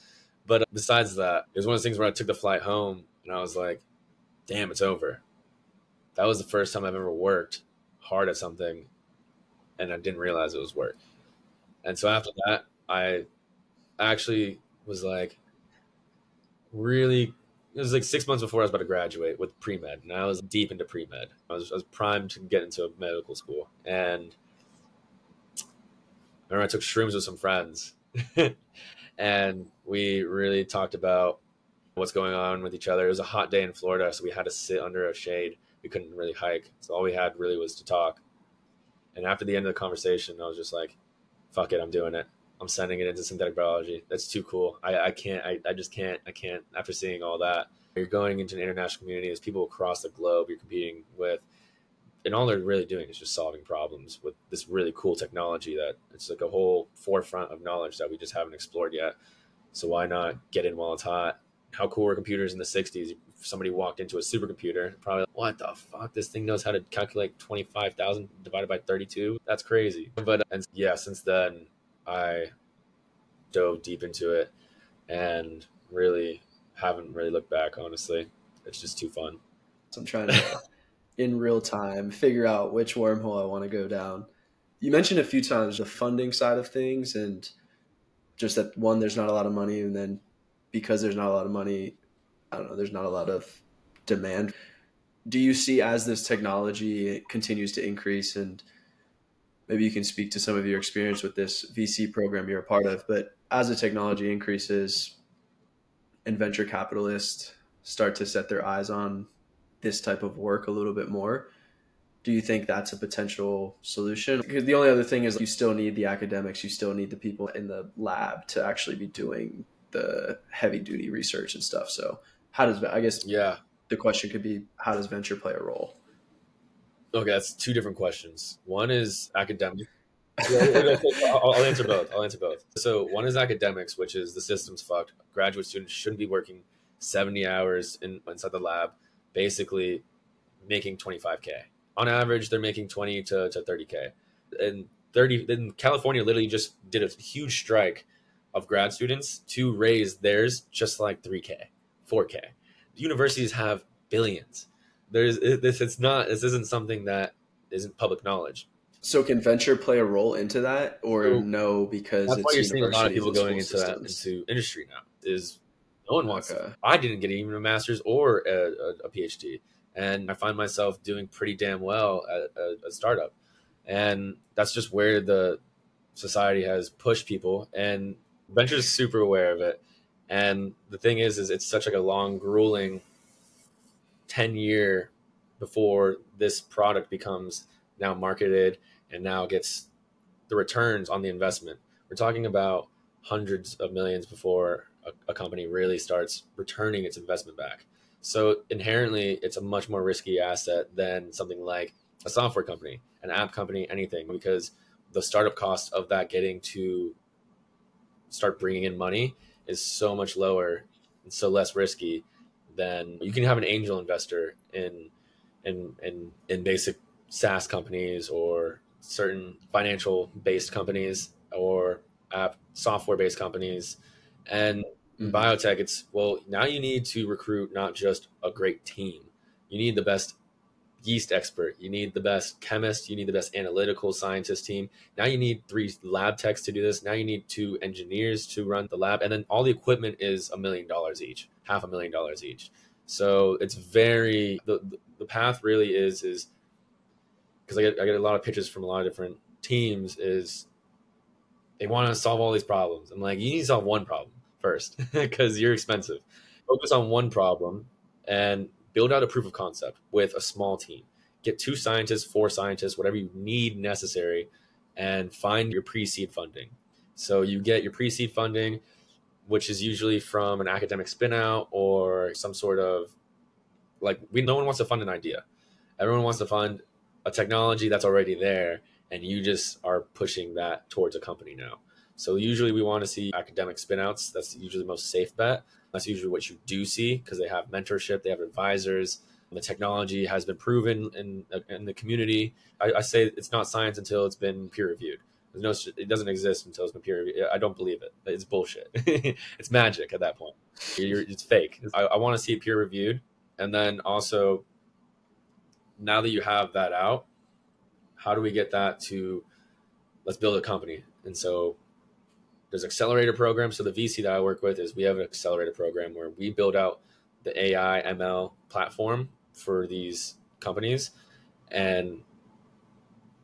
But besides that, it was one of those things where I took the flight home and I was like, damn, it's over. That was the first time I've ever worked hard at something and I didn't realize it was work. And so after that, I actually was like really it was like six months before I was about to graduate with pre med, and I was deep into pre med. I was, I was primed to get into a medical school, and I remember I took shrooms with some friends, and we really talked about what's going on with each other. It was a hot day in Florida, so we had to sit under a shade. We couldn't really hike, so all we had really was to talk. And after the end of the conversation, I was just like, "Fuck it, I'm doing it. I'm sending it into synthetic biology. That's too cool. I, I can't. I, I just can't. I can't. After seeing all that, you're going into an international community. There's people across the globe you're competing with, and all they're really doing is just solving problems with this really cool technology that it's like a whole forefront of knowledge that we just haven't explored yet. So why not get in while it's hot? How cool were computers in the 60s? If somebody walked into a supercomputer, probably like, what the fuck? This thing knows how to calculate 25,000 divided by 32? That's crazy. But uh, and yeah, since then, I dove deep into it and really haven't really looked back, honestly. It's just too fun. So I'm trying to, in real time, figure out which wormhole I want to go down. You mentioned a few times the funding side of things and just that one, there's not a lot of money. And then because there's not a lot of money, I don't know, there's not a lot of demand. Do you see as this technology continues to increase and maybe you can speak to some of your experience with this VC program you're a part of, but as the technology increases and venture capitalists start to set their eyes on this type of work a little bit more, do you think that's a potential solution? Because the only other thing is you still need the academics, you still need the people in the lab to actually be doing the heavy duty research and stuff. So how does I guess yeah the question could be how does venture play a role? Okay, that's two different questions. One is academic. I'll, I'll answer both. I'll answer both. So one is academics, which is the system's fucked. Graduate students shouldn't be working 70 hours in, inside the lab, basically making 25k. On average, they're making 20 to, to 30k. And 30 then California literally just did a huge strike of grad students to raise theirs just like 3k, 4k. Universities have billions there's this it's not this isn't something that isn't public knowledge so can venture play a role into that or so, no because that's why you're seeing a lot of people going into systems. that into industry now is no one wants okay. i didn't get even a master's or a, a, a, phd and i find myself doing pretty damn well at a, a startup and that's just where the society has pushed people and venture is super aware of it and the thing is is it's such like a long grueling 10 year before this product becomes now marketed and now gets the returns on the investment. We're talking about hundreds of millions before a, a, company really starts returning its investment back. So inherently, it's a much more risky asset than something like a software company, an app company, anything, because the startup cost of that getting to start bringing in money is so much lower and so less risky then you can have an angel investor in in in in basic SaaS companies or certain financial based companies or app software based companies and mm-hmm. biotech it's well now you need to recruit not just a great team you need the best yeast expert you need the best chemist you need the best analytical scientist team now you need three lab techs to do this now you need two engineers to run the lab and then all the equipment is a million dollars each half a million dollars each. So it's very the the path really is is because I get I get a lot of pitches from a lot of different teams is they want to solve all these problems. I'm like, you need to solve one problem first because you're expensive. Focus on one problem and build out a proof of concept with a small team. Get two scientists, four scientists, whatever you need necessary, and find your pre-seed funding. So you get your pre-seed funding, which is usually from an academic spinout or some sort of like we no one wants to fund an idea. Everyone wants to fund a technology that's already there and you just are pushing that towards a company now. So usually we want to see academic spinouts. That's usually the most safe bet. That's usually what you do see because they have mentorship, they have advisors. The technology has been proven in, in the community. I, I say it's not science until it's been peer reviewed. No, it doesn't exist until it's been peer reviewed. I don't believe it. It's bullshit. it's magic at that point. You're, it's fake. I, I want to see it peer reviewed, and then also, now that you have that out, how do we get that to let's build a company? And so there's accelerator programs. So the VC that I work with is we have an accelerator program where we build out the AI ML platform for these companies, and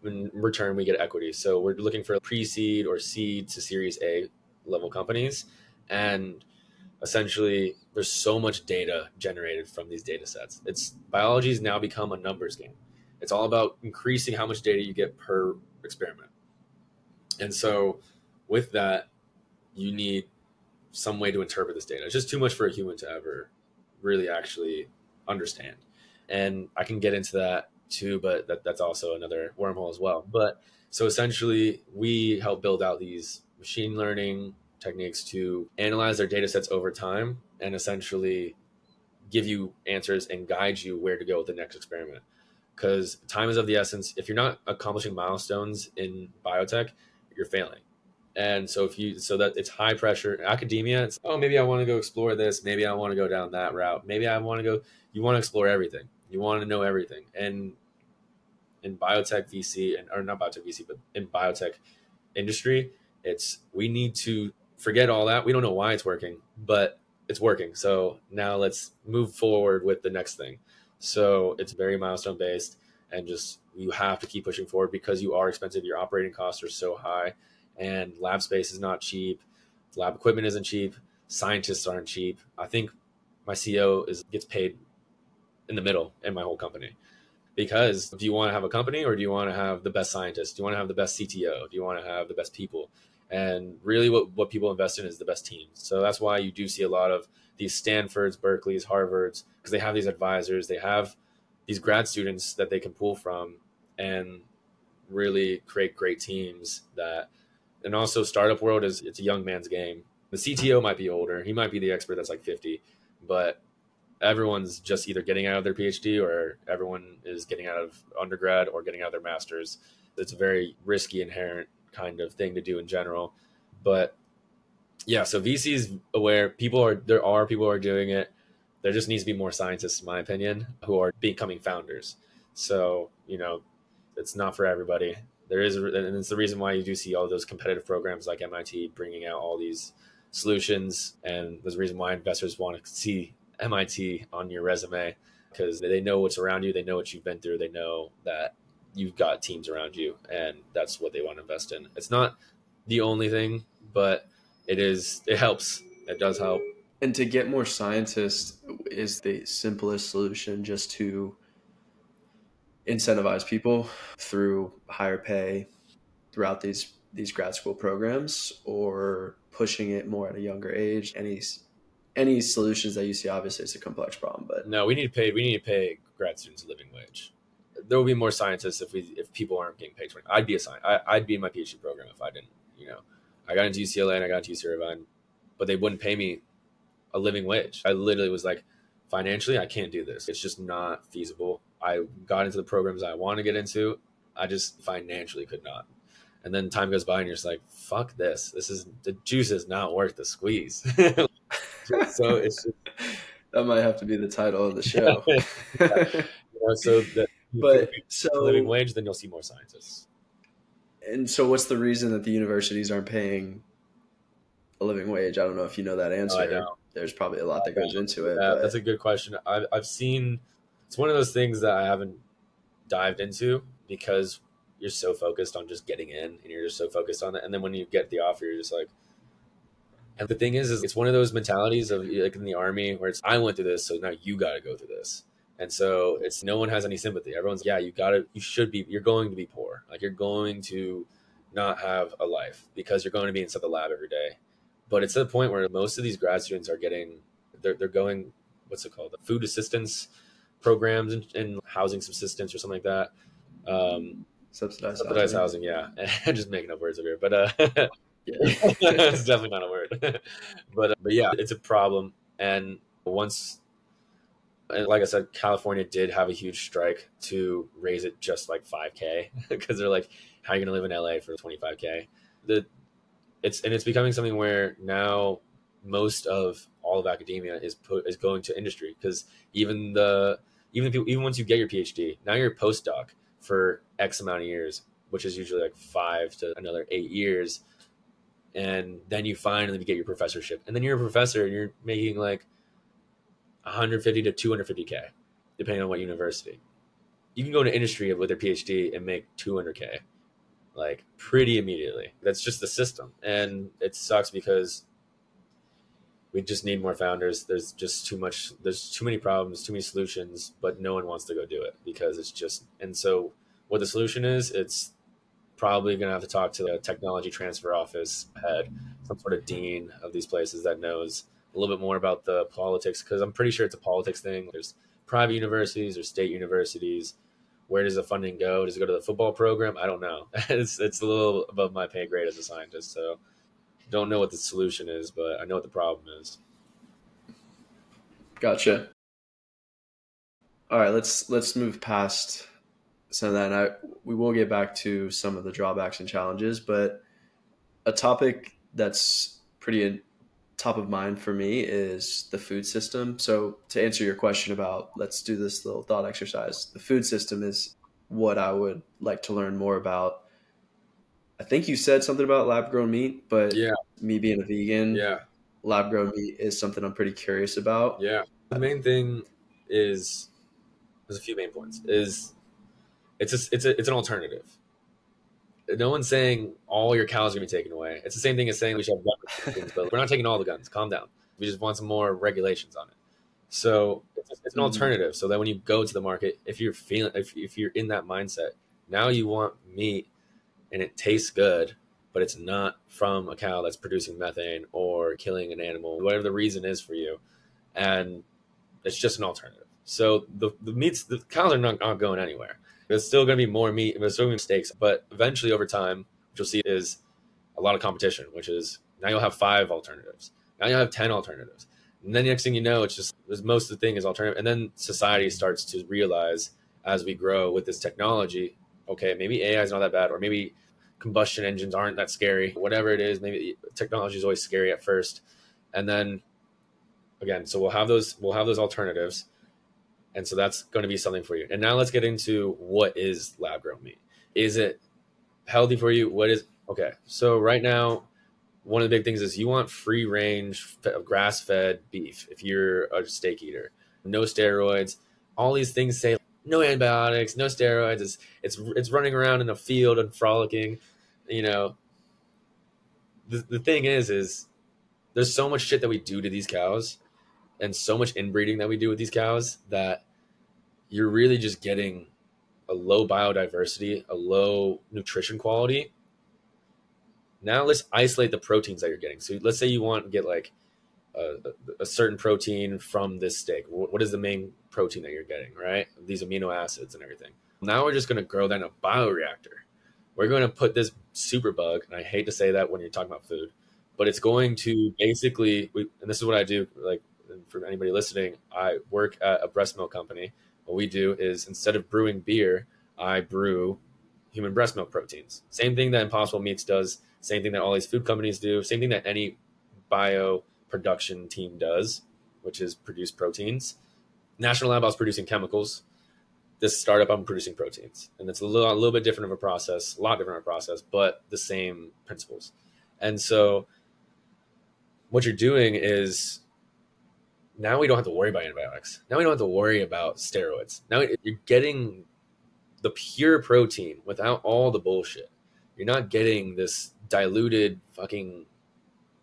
in return we get equity. So we're looking for pre-seed or seed to Series A level companies, and essentially there's so much data generated from these data sets. It's biology's now become a numbers game. It's all about increasing how much data you get per experiment. And so with that, you need some way to interpret this data. It's just too much for a human to ever really actually understand. And I can get into that too, but that, that's also another wormhole as well. But so essentially, we help build out these machine learning techniques to analyze their data sets over time and essentially give you answers and guide you where to go with the next experiment because time is of the essence. If you're not accomplishing milestones in biotech, you're failing. And so if you so that it's high pressure academia, it's oh maybe I want to go explore this, maybe I want to go down that route, maybe I want to go. You want to explore everything. You want to know everything. And in biotech VC and or not biotech VC, but in biotech industry, it's we need to forget all that. We don't know why it's working, but it's working. So now let's move forward with the next thing. So it's very milestone based and just you have to keep pushing forward because you are expensive. Your operating costs are so high and lab space is not cheap. Lab equipment isn't cheap. Scientists aren't cheap. I think my CEO is gets paid in the middle in my whole company because do you want to have a company or do you want to have the best scientists? Do you want to have the best CTO? Do you want to have the best people? And really, what, what people invest in is the best teams. So that's why you do see a lot of these Stanfords, Berkeleys, Harvards, because they have these advisors, they have these grad students that they can pull from and really create great teams that and also startup world is it's a young man's game. The CTO might be older, he might be the expert that's like 50, but everyone's just either getting out of their PhD or everyone is getting out of undergrad or getting out of their masters. It's a very risky inherent kind of thing to do in general. But yeah, so VC's aware. People are there are people who are doing it. There just needs to be more scientists, in my opinion, who are becoming founders. So you know, it's not for everybody. There is, and it's the reason why you do see all those competitive programs like MIT bringing out all these solutions, and there's a reason why investors want to see MIT on your resume because they know what's around you, they know what you've been through, they know that you've got teams around you, and that's what they want to invest in. It's not the only thing, but it is it helps. It does help. And to get more scientists is the simplest solution just to incentivize people through higher pay throughout these these grad school programs or pushing it more at a younger age any any solutions that you see obviously it's a complex problem but no we need to pay we need to pay grad students a living wage there will be more scientists if we if people aren't getting paid 20 i'd be a scientist i'd be in my phd program if i didn't you know I got into UCLA and I got into UC Irvine, but they wouldn't pay me a living wage. I literally was like, financially, I can't do this. It's just not feasible. I got into the programs I want to get into. I just financially could not. And then time goes by and you're just like, fuck this. This is the juice is not worth the squeeze. so it's just, that might have to be the title of the show. yeah. you know, so that but so living wage, then you'll see more scientists and so what's the reason that the universities aren't paying a living wage? I don't know if you know that oh, answer. There's probably a lot that goes into it. Yeah, that's a good question. I've, I've seen it's one of those things that I haven't dived into because you're so focused on just getting in and you're just so focused on it. And then when you get the offer, you're just like, and the thing is, is it's one of those mentalities of like in the army where it's I went through this, so now you got to go through this. And so it's no one has any sympathy. Everyone's yeah, you got to, you should be, you're going to be poor. Like you're going to not have a life because you're going to be inside the lab every day. But it's to the point where most of these grad students are getting, they're, they're going, what's it called? Food assistance programs and, and housing subsistence or something like that. Um, subsidized, subsidized housing. housing. Yeah. I'm just making up words over here, but, uh, yeah. it's definitely not a word, but, but yeah, it's a problem. And once, and like I said, California did have a huge strike to raise it just like 5k because they're like, how are you going to live in LA for 25k? The it's and it's becoming something where now most of all of academia is put is going to industry because even the even people, even once you get your PhD, now you're a postdoc for X amount of years, which is usually like five to another eight years, and then you finally get your professorship, and then you're a professor and you're making like 150 to 250k, depending on what university. You can go to industry with their PhD and make 200k like pretty immediately. That's just the system. And it sucks because we just need more founders. There's just too much, there's too many problems, too many solutions, but no one wants to go do it because it's just, and so what the solution is, it's probably going to have to talk to the technology transfer office head, some sort of dean of these places that knows a little bit more about the politics because I'm pretty sure it's a politics thing. There's private universities or state universities where does the funding go? Does it go to the football program? I don't know. it's it's a little above my pay grade as a scientist, so don't know what the solution is, but I know what the problem is. Gotcha. All right, let's let's move past some of that. I, we will get back to some of the drawbacks and challenges, but a topic that's pretty top of mind for me is the food system. So to answer your question about let's do this little thought exercise, the food system is what I would like to learn more about. I think you said something about lab grown meat, but yeah, me being a vegan, yeah, lab grown meat is something I'm pretty curious about. Yeah, the main thing is there's a few main points. Is it's a, it's a, it's an alternative no one's saying all your cows are gonna be taken away. It's the same thing as saying we should have guns, but we're not taking all the guns. Calm down. We just want some more regulations on it. So it's, it's an mm-hmm. alternative. So that when you go to the market, if you're feeling, if, if you're in that mindset, now you want meat and it tastes good, but it's not from a cow that's producing methane or killing an animal, whatever the reason is for you, and it's just an alternative. So the the meats, the cows are not, not going anywhere. There's still going to be more meat, there's still going to be steaks, but eventually over time, what you'll see is a lot of competition, which is now you'll have five alternatives. Now you'll have 10 alternatives. And then the next thing you know, it's just most of the thing is alternative. And then society starts to realize as we grow with this technology, okay, maybe AI is not that bad, or maybe combustion engines aren't that scary. Whatever it is, maybe technology is always scary at first. And then again, so we'll have those we'll have those alternatives. And so that's going to be something for you. And now let's get into what is lab grown meat. Is it healthy for you? What is okay? So right now, one of the big things is you want free range grass fed beef if you're a steak eater. No steroids. All these things say no antibiotics, no steroids. It's it's it's running around in a field and frolicking. You know. The the thing is is there's so much shit that we do to these cows and so much inbreeding that we do with these cows that you're really just getting a low biodiversity, a low nutrition quality. Now let's isolate the proteins that you're getting. So let's say you want to get like a, a certain protein from this steak. What is the main protein that you're getting, right? These amino acids and everything. Now we're just going to grow that in a bioreactor. We're going to put this super bug, and I hate to say that when you're talking about food, but it's going to basically, and this is what I do, like for anybody listening, I work at a breast milk company. What we do is instead of brewing beer, I brew human breast milk proteins. Same thing that Impossible Meats does, same thing that all these food companies do, same thing that any bio production team does, which is produce proteins. National Lab is producing chemicals. This startup, I'm producing proteins. And it's a little, a little bit different of a process, a lot different of a process, but the same principles. And so what you're doing is now we don't have to worry about antibiotics. Now we don't have to worry about steroids. Now you're getting the pure protein without all the bullshit. You're not getting this diluted fucking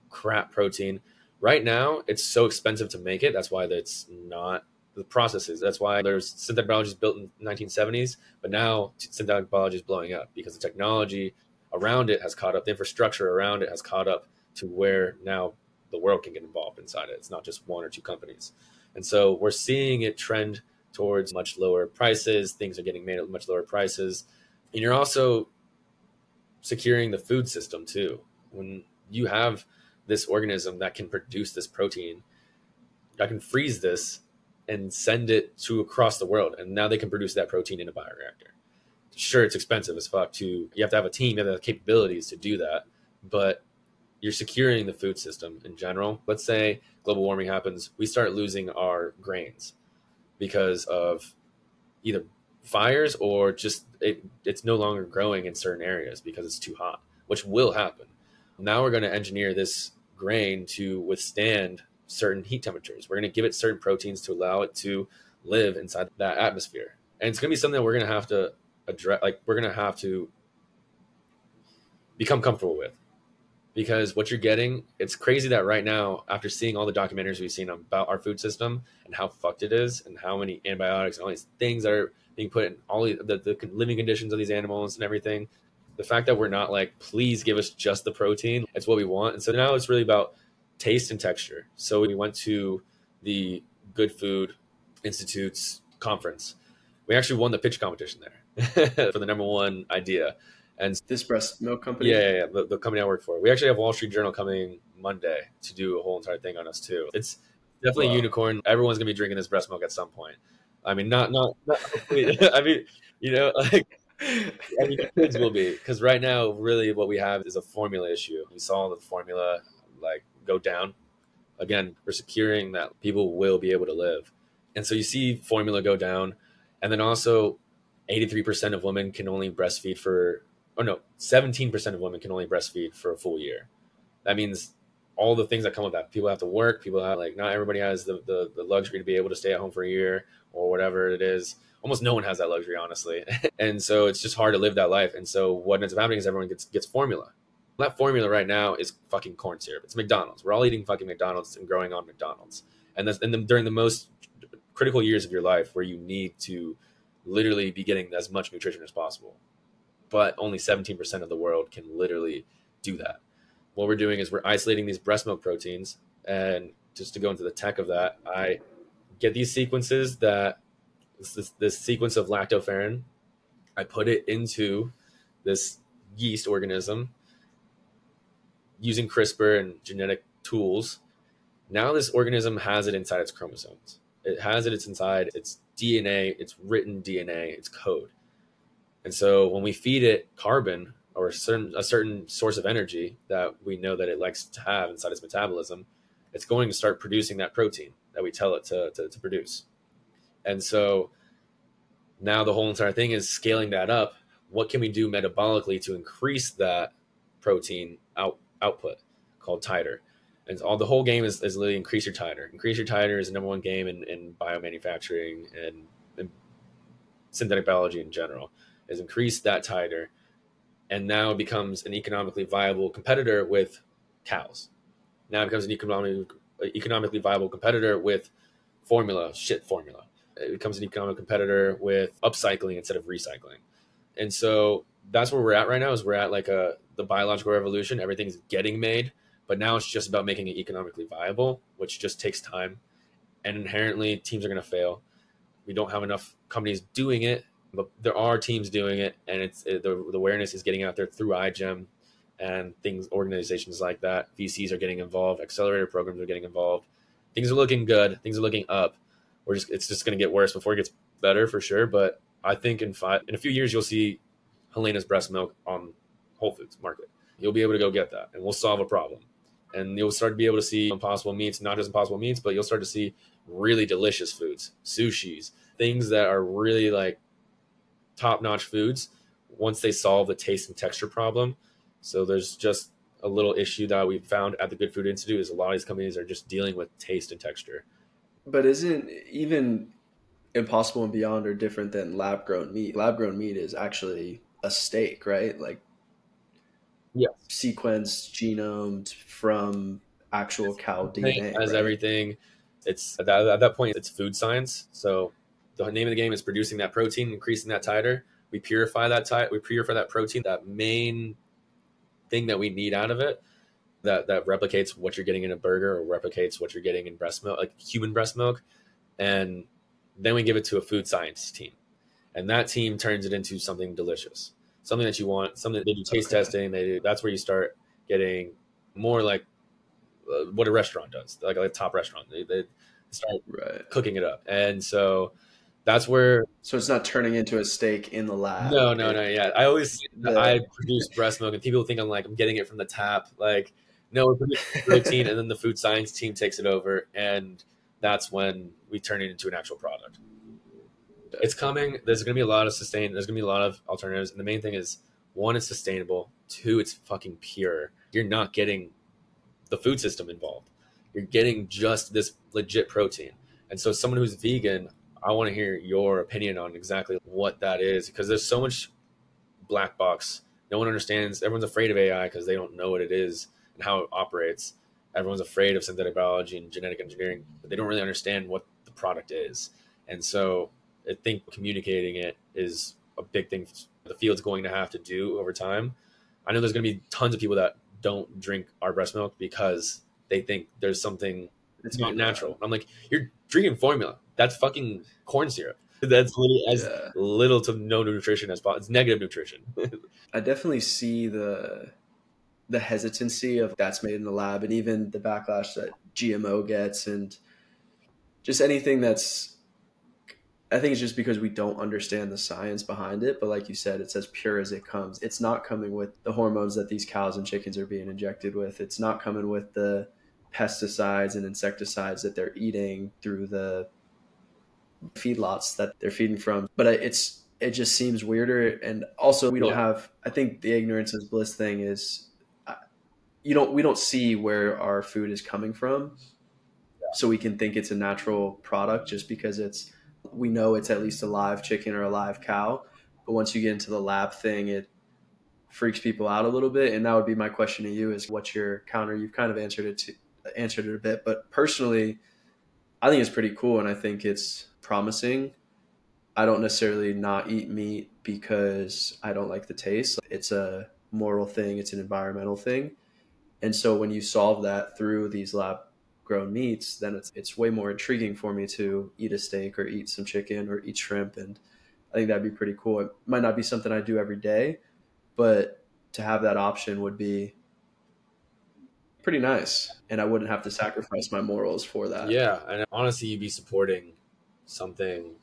crap protein. Right now, it's so expensive to make it. That's why it's not the processes. That's why there's synthetic biology built in 1970s, but now synthetic biology is blowing up because the technology around it has caught up. The infrastructure around it has caught up to where now the world can get involved inside it. It's not just one or two companies. And so we're seeing it trend towards much lower prices. Things are getting made at much lower prices. And you're also securing the food system too. When you have this organism that can produce this protein, I can freeze this and send it to across the world. And now they can produce that protein in a bioreactor. Sure, it's expensive as fuck to, you have to have a team, you have the capabilities to do that. But you're securing the food system in general. Let's say global warming happens, we start losing our grains because of either fires or just it, it's no longer growing in certain areas because it's too hot, which will happen. Now we're going to engineer this grain to withstand certain heat temperatures. We're going to give it certain proteins to allow it to live inside that atmosphere. And it's going to be something that we're going to have to address, like, we're going to have to become comfortable with because what you're getting, it's crazy that right now, after seeing all the documentaries we've seen about our food system and how fucked it is, and how many antibiotics and all these things that are being put in all the, the, the living conditions of these animals and everything, the fact that we're not like, please give us just the protein, it's what we want. And so now it's really about taste and texture. So we went to the Good Food Institute's conference. We actually won the pitch competition there for the number one idea. And this breast milk company, yeah, yeah, yeah the, the, company I work for. We actually have Wall Street Journal coming Monday to do a whole entire thing on us too. It's definitely wow. a unicorn. Everyone's gonna be drinking this breast milk at some point. I mean, not not. not I mean, you know, like. I mean, kids will be because right now, really, what we have is a formula issue. We saw the formula like go down. Again, we're securing that people will be able to live, and so you see formula go down, and then also, eighty three percent of women can only breastfeed for oh no, 17% of women can only breastfeed for a full year. That means all the things that come with that. People have to work. People have like not everybody has the, the, the luxury to be able to stay at home for a year or whatever it is. Almost no one has that luxury, honestly. and so it's just hard to live that life. And so what ends up happening is everyone gets gets formula. That formula right now is fucking corn syrup. It's McDonald's. We're all eating fucking McDonald's and growing on McDonald's. And that's and then during the most critical years of your life where you need to literally be getting as much nutrition as possible but only 17% of the world can literally do that. What we're doing is we're isolating these breast milk proteins. And just to go into the tech of that, I get these sequences that this, this sequence of lactoferrin, I put it into this yeast organism using CRISPR and genetic tools. Now this organism has it inside its chromosomes. It has it, it's inside its DNA, its written DNA, its code. And so when we feed it carbon or a certain, a certain source of energy that we know that it likes to have inside its metabolism, it's going to start producing that protein that we tell it to, to, to produce. And so now the whole entire thing is scaling that up. What can we do metabolically to increase that protein out, output called titer? And all the whole game is, is literally increase your titer. Increase your titer is the number one game in, in biomanufacturing and, and synthetic biology in general is increase that titer and now becomes an economically viable competitor with cows. Now it becomes an economically economically viable competitor with formula, shit formula. It becomes an economic competitor with upcycling instead of recycling. And so that's where we're at right now is we're at like a the biological revolution. Everything's getting made, but now it's just about making it economically viable, which just takes time. And inherently teams are going to fail. We don't have enough companies doing it but there are teams doing it, and it's it, the, the awareness is getting out there through iGEM and things organizations like that. VCs are getting involved, accelerator programs are getting involved. Things are looking good. Things are looking up. We're just it's just going to get worse before it gets better for sure. But I think in five in a few years you'll see Helaina's breast milk on Whole Foods market. You'll be able to go get that, and we'll solve a problem. And you'll start to be able to see impossible meats, not just impossible meats, but you'll start to see really delicious foods, sushis, things that are really like top notch foods once they solve the taste and texture problem. So there's just a little issue that we found at the Good Food Institute is a lot of these companies are just dealing with taste and texture. But isn't even Impossible and Beyond are different than lab grown meat. Lab grown meat is actually a steak, right? Like, yeah, sequenced, genomed from actual cow DNA. As right? everything, it's at that, at that point, it's food science. So the name of the game is producing that protein, increasing that titer. We purify that titer, we purify that protein, that main thing that we need out of it. That, that replicates what you're getting in a burger or replicates what you're getting in breast milk, like human breast milk. And then we give it to a food science team. And that team turns it into something delicious, something that you want, something they do taste okay. testing. They do, that's where you start getting more like uh, what a restaurant does, like a top restaurant. They, they start right. cooking it up. And so that's where. So it's not turning into a steak in the lab. No, no, no. Yeah, I always the... I produce breast milk, and people think I'm like I'm getting it from the tap. Like, no, we're protein, and then the food science team takes it over, and that's when we turn it into an actual product. It's coming. There's going to be a lot of sustain. There's going to be a lot of alternatives, and the main thing is one, it's sustainable. Two, it's fucking pure. You're not getting the food system involved. You're getting just this legit protein. And so, someone who's vegan, I want to hear your opinion on exactly what that is because there's so much black box. No one understands. Everyone's afraid of AI because they don't know what it is and how it operates. Everyone's afraid of synthetic biology and genetic engineering, but they don't really understand what the product is. And so, I think communicating it is a big thing the field's going to have to do over time. I know there's going to be tons of people that don't drink our breast milk because they think there's something it's not natural. I'm like, you're drinking formula. That's fucking corn syrup. That's literally as yeah. little to no nutrition as possible. It's negative nutrition. I definitely see the the hesitancy of that's made in the lab and even the backlash that GMO gets and just anything that's I think it's just because we don't understand the science behind it. But like you said, it's as pure as it comes. It's not coming with the hormones that these cows and chickens are being injected with. It's not coming with the pesticides and insecticides that they're eating through the feedlots that they're feeding from. But it's it just seems weirder. And also, we don't yeah. have. I think the ignorance is bliss thing is, uh, you don't we don't see where our food is coming from, yeah. so we can think it's a natural product just because it's we know it's at least a live chicken or a live cow. But once you get into the lab thing, it freaks people out a little bit. And that would be my question to you: is what's your counter? You've kind of answered it to, answered it a bit, but personally, I think it's pretty cool, and I think it's promising. I don't necessarily not eat meat because I don't like the taste. It's a moral thing. It's an environmental thing. And so when you solve that through these lab grown meats, then it's it's way more intriguing for me to eat a steak or eat some chicken or eat shrimp, and I think that'd be pretty cool. It might not be something I do every day, but to have that option would be pretty nice, and I wouldn't have to sacrifice my morals for that. Yeah, and honestly, you'd be supporting something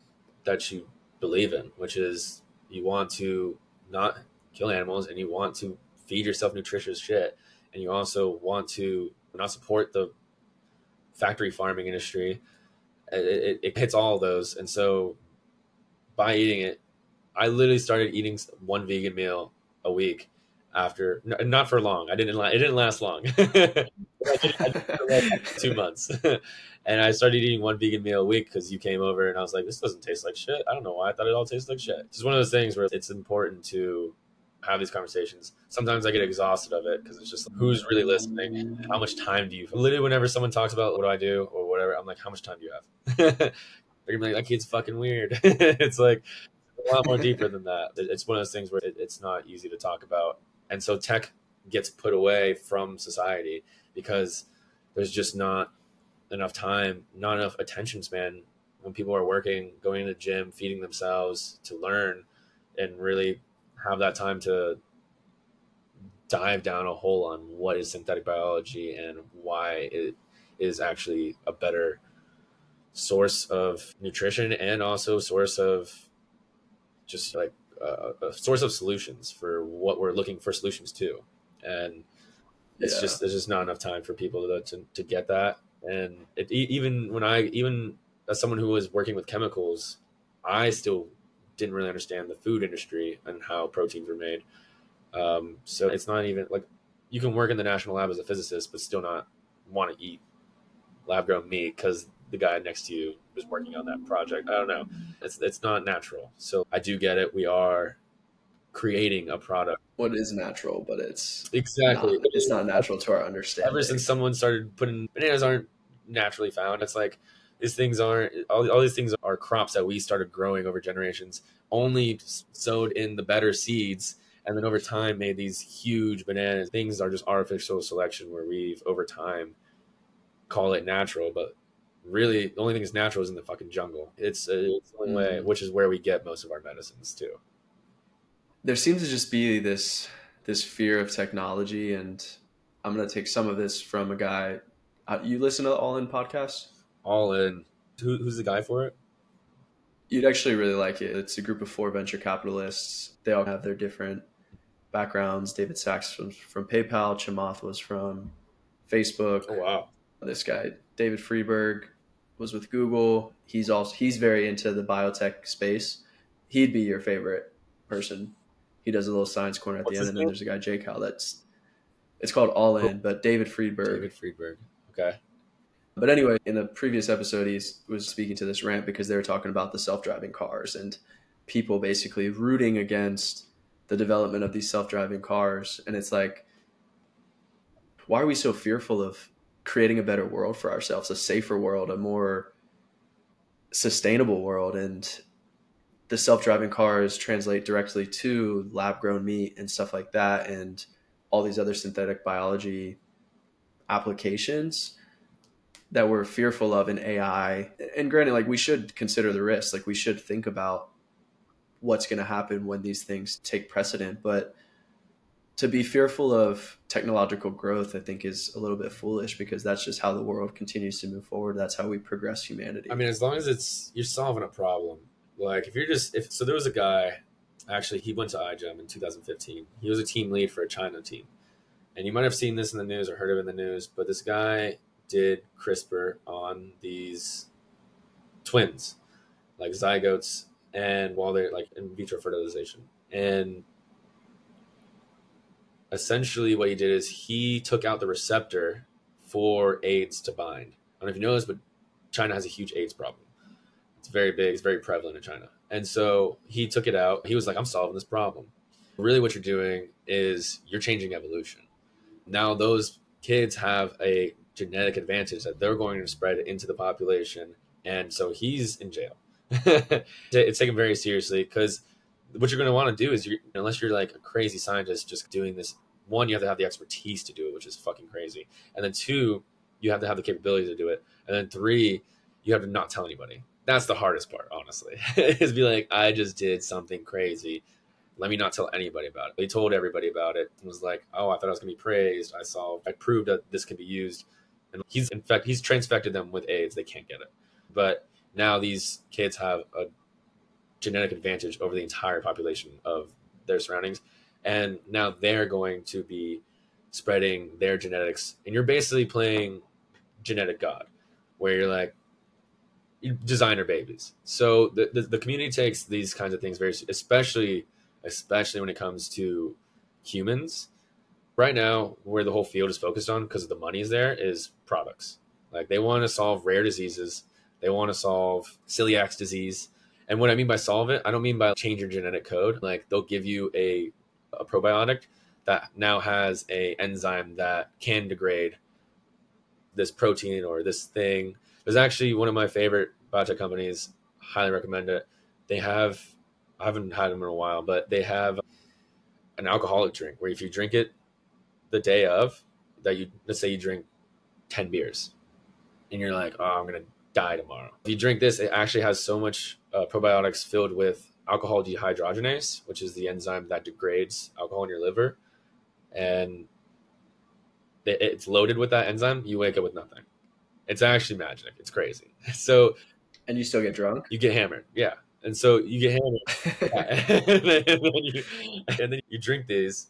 that you believe in, which is you want to not kill animals and you want to feed yourself nutritious shit, and you also want to not support the factory farming industry. It, it, it hits all those, and so by eating it, I literally started eating one vegan meal a week after not for long. I didn't. It didn't last long. Did, two months, and I started eating one vegan meal a week because you came over, and I was like, "This doesn't taste like shit." I don't know why I thought it all tastes like shit. It's one of those things where it's important to have these conversations. Sometimes I get exhausted of it because it's just like, who's really listening? How much time do you? Literally, whenever someone talks about what do I do or whatever, I'm like, how much time do you have? They're gonna be like, that kid's fucking weird. it's like a lot more deeper than that. It's one of those things where it, it's not easy to talk about, and so tech gets put away from society because there's just not enough time, not enough attention span when people are working, going to the gym, feeding themselves to learn and really have that time to dive down a hole on what is synthetic biology and why it is actually a better source of nutrition and also source of just like uh, a source of solutions for what we're looking for solutions to and it's yeah. just there's just not enough time for people to, to, to get that and it, even when i even as someone who was working with chemicals i still didn't really understand the food industry and how proteins were made. Um, so it's not even like you can work in the national lab as a physicist, but still not want to eat lab grown meat because the guy next to you was working on that project. I don't know. It's it's not natural. So I do get it. We are creating a product. What is natural, but it's exactly not, it's not natural to our understanding. Ever since someone started putting bananas aren't naturally found, it's like these things aren't all, all these things are crops that we started growing over generations, only sowed in the better seeds and then over time made these huge bananas. Things are just artificial selection where we've over time call it natural, but really the only thing that's natural is in the fucking jungle. It's, uh, it's the only mm. way, which is where we get most of our medicines too. There seems to just be this this fear of technology, and I'm gonna take some of this from a guy. Uh, you listen to All In podcast? All In. Who, who's the guy for it? You'd actually really like it. It's a group of four venture capitalists. They all have their different backgrounds. David Sacks was from PayPal. Chamath was from Facebook. Oh wow! This guy, David Friedberg, was with Google. He's also he's very into the biotech space. He'd be your favorite person. He does a little science corner at What's the end, and then there's a guy Jake Howell that's it's called All In, but David Friedberg. David Friedberg. Okay. But anyway, in the previous episode, he was speaking to this rant because they were talking about the self-driving cars and people basically rooting against the development of these self-driving cars and it's like why are we so fearful of creating a better world for ourselves a safer world a more sustainable world and the self-driving cars translate directly to lab grown meat and stuff like that and all these other synthetic biology applications that we're fearful of in AI. And granted, like we should consider the risks. Like we should think about what's going to happen when these things take precedent. But to be fearful of technological growth, I think, is a little bit foolish because that's just how the world continues to move forward. That's how we progress humanity. I mean, as long as it's you're solving a problem. Like if you're just if so, there was a guy. Actually, he went to iGEM in 2015. He was a team lead for a China team, and you might have seen this in the news or heard of it in the news. But this guy did CRISPR on these twins, like zygotes and while they're like in vitro fertilization. And essentially, what he did is he took out the receptor for AIDS to bind. I don't know if you know this, but China has a huge AIDS problem. It's very big, it's very prevalent in China. And so he took it out. He was like, I'm solving this problem. Really, what you're doing is you're changing evolution. Now, those kids have a genetic advantage that they're going to spread into the population. And so he's in jail it's taken very seriously because what you're going to want to do is, you unless you're like a crazy scientist just doing this, one, you have to have the expertise to do it, which is fucking crazy. And then two, you have to have the capability to do it. And then three, you have to not tell anybody. That's the hardest part, honestly, is be like, I just did something crazy. Let me not tell anybody about it. He told everybody about it and was like, oh, I thought I was going to be praised. I saw, I proved that this can be used. And he's, in fact, he's transfected them with AIDS. They can't get it. But now these kids have a genetic advantage over the entire population of their surroundings and now they're going to be spreading their genetics and you're basically playing genetic god where you're like designer babies so the, the, the community takes these kinds of things very especially especially when it comes to humans right now where the whole field is focused on because the money is there is products like they want to solve rare diseases they want to solve celiac disease. And what I mean by solve it, I don't mean by change your genetic code. Like they'll give you a, a probiotic that now has a enzyme that can degrade this protein or this thing. There's actually one of my favorite biotech companies. Highly recommend it. They have, I haven't had them in a while, but they have an alcoholic drink where if you drink it the day of, that you let's say you drink ten beers, and you're like, oh, I'm gonna die tomorrow. If you drink this, it actually has so much uh, probiotics filled with alcohol dehydrogenase, which is the enzyme that degrades alcohol in your liver. And it's loaded with that enzyme. You wake up with nothing. It's actually magic. It's crazy. So, and you still get drunk. You get hammered. Yeah. And so you get hammered, and, then, and, then you, and then you drink these.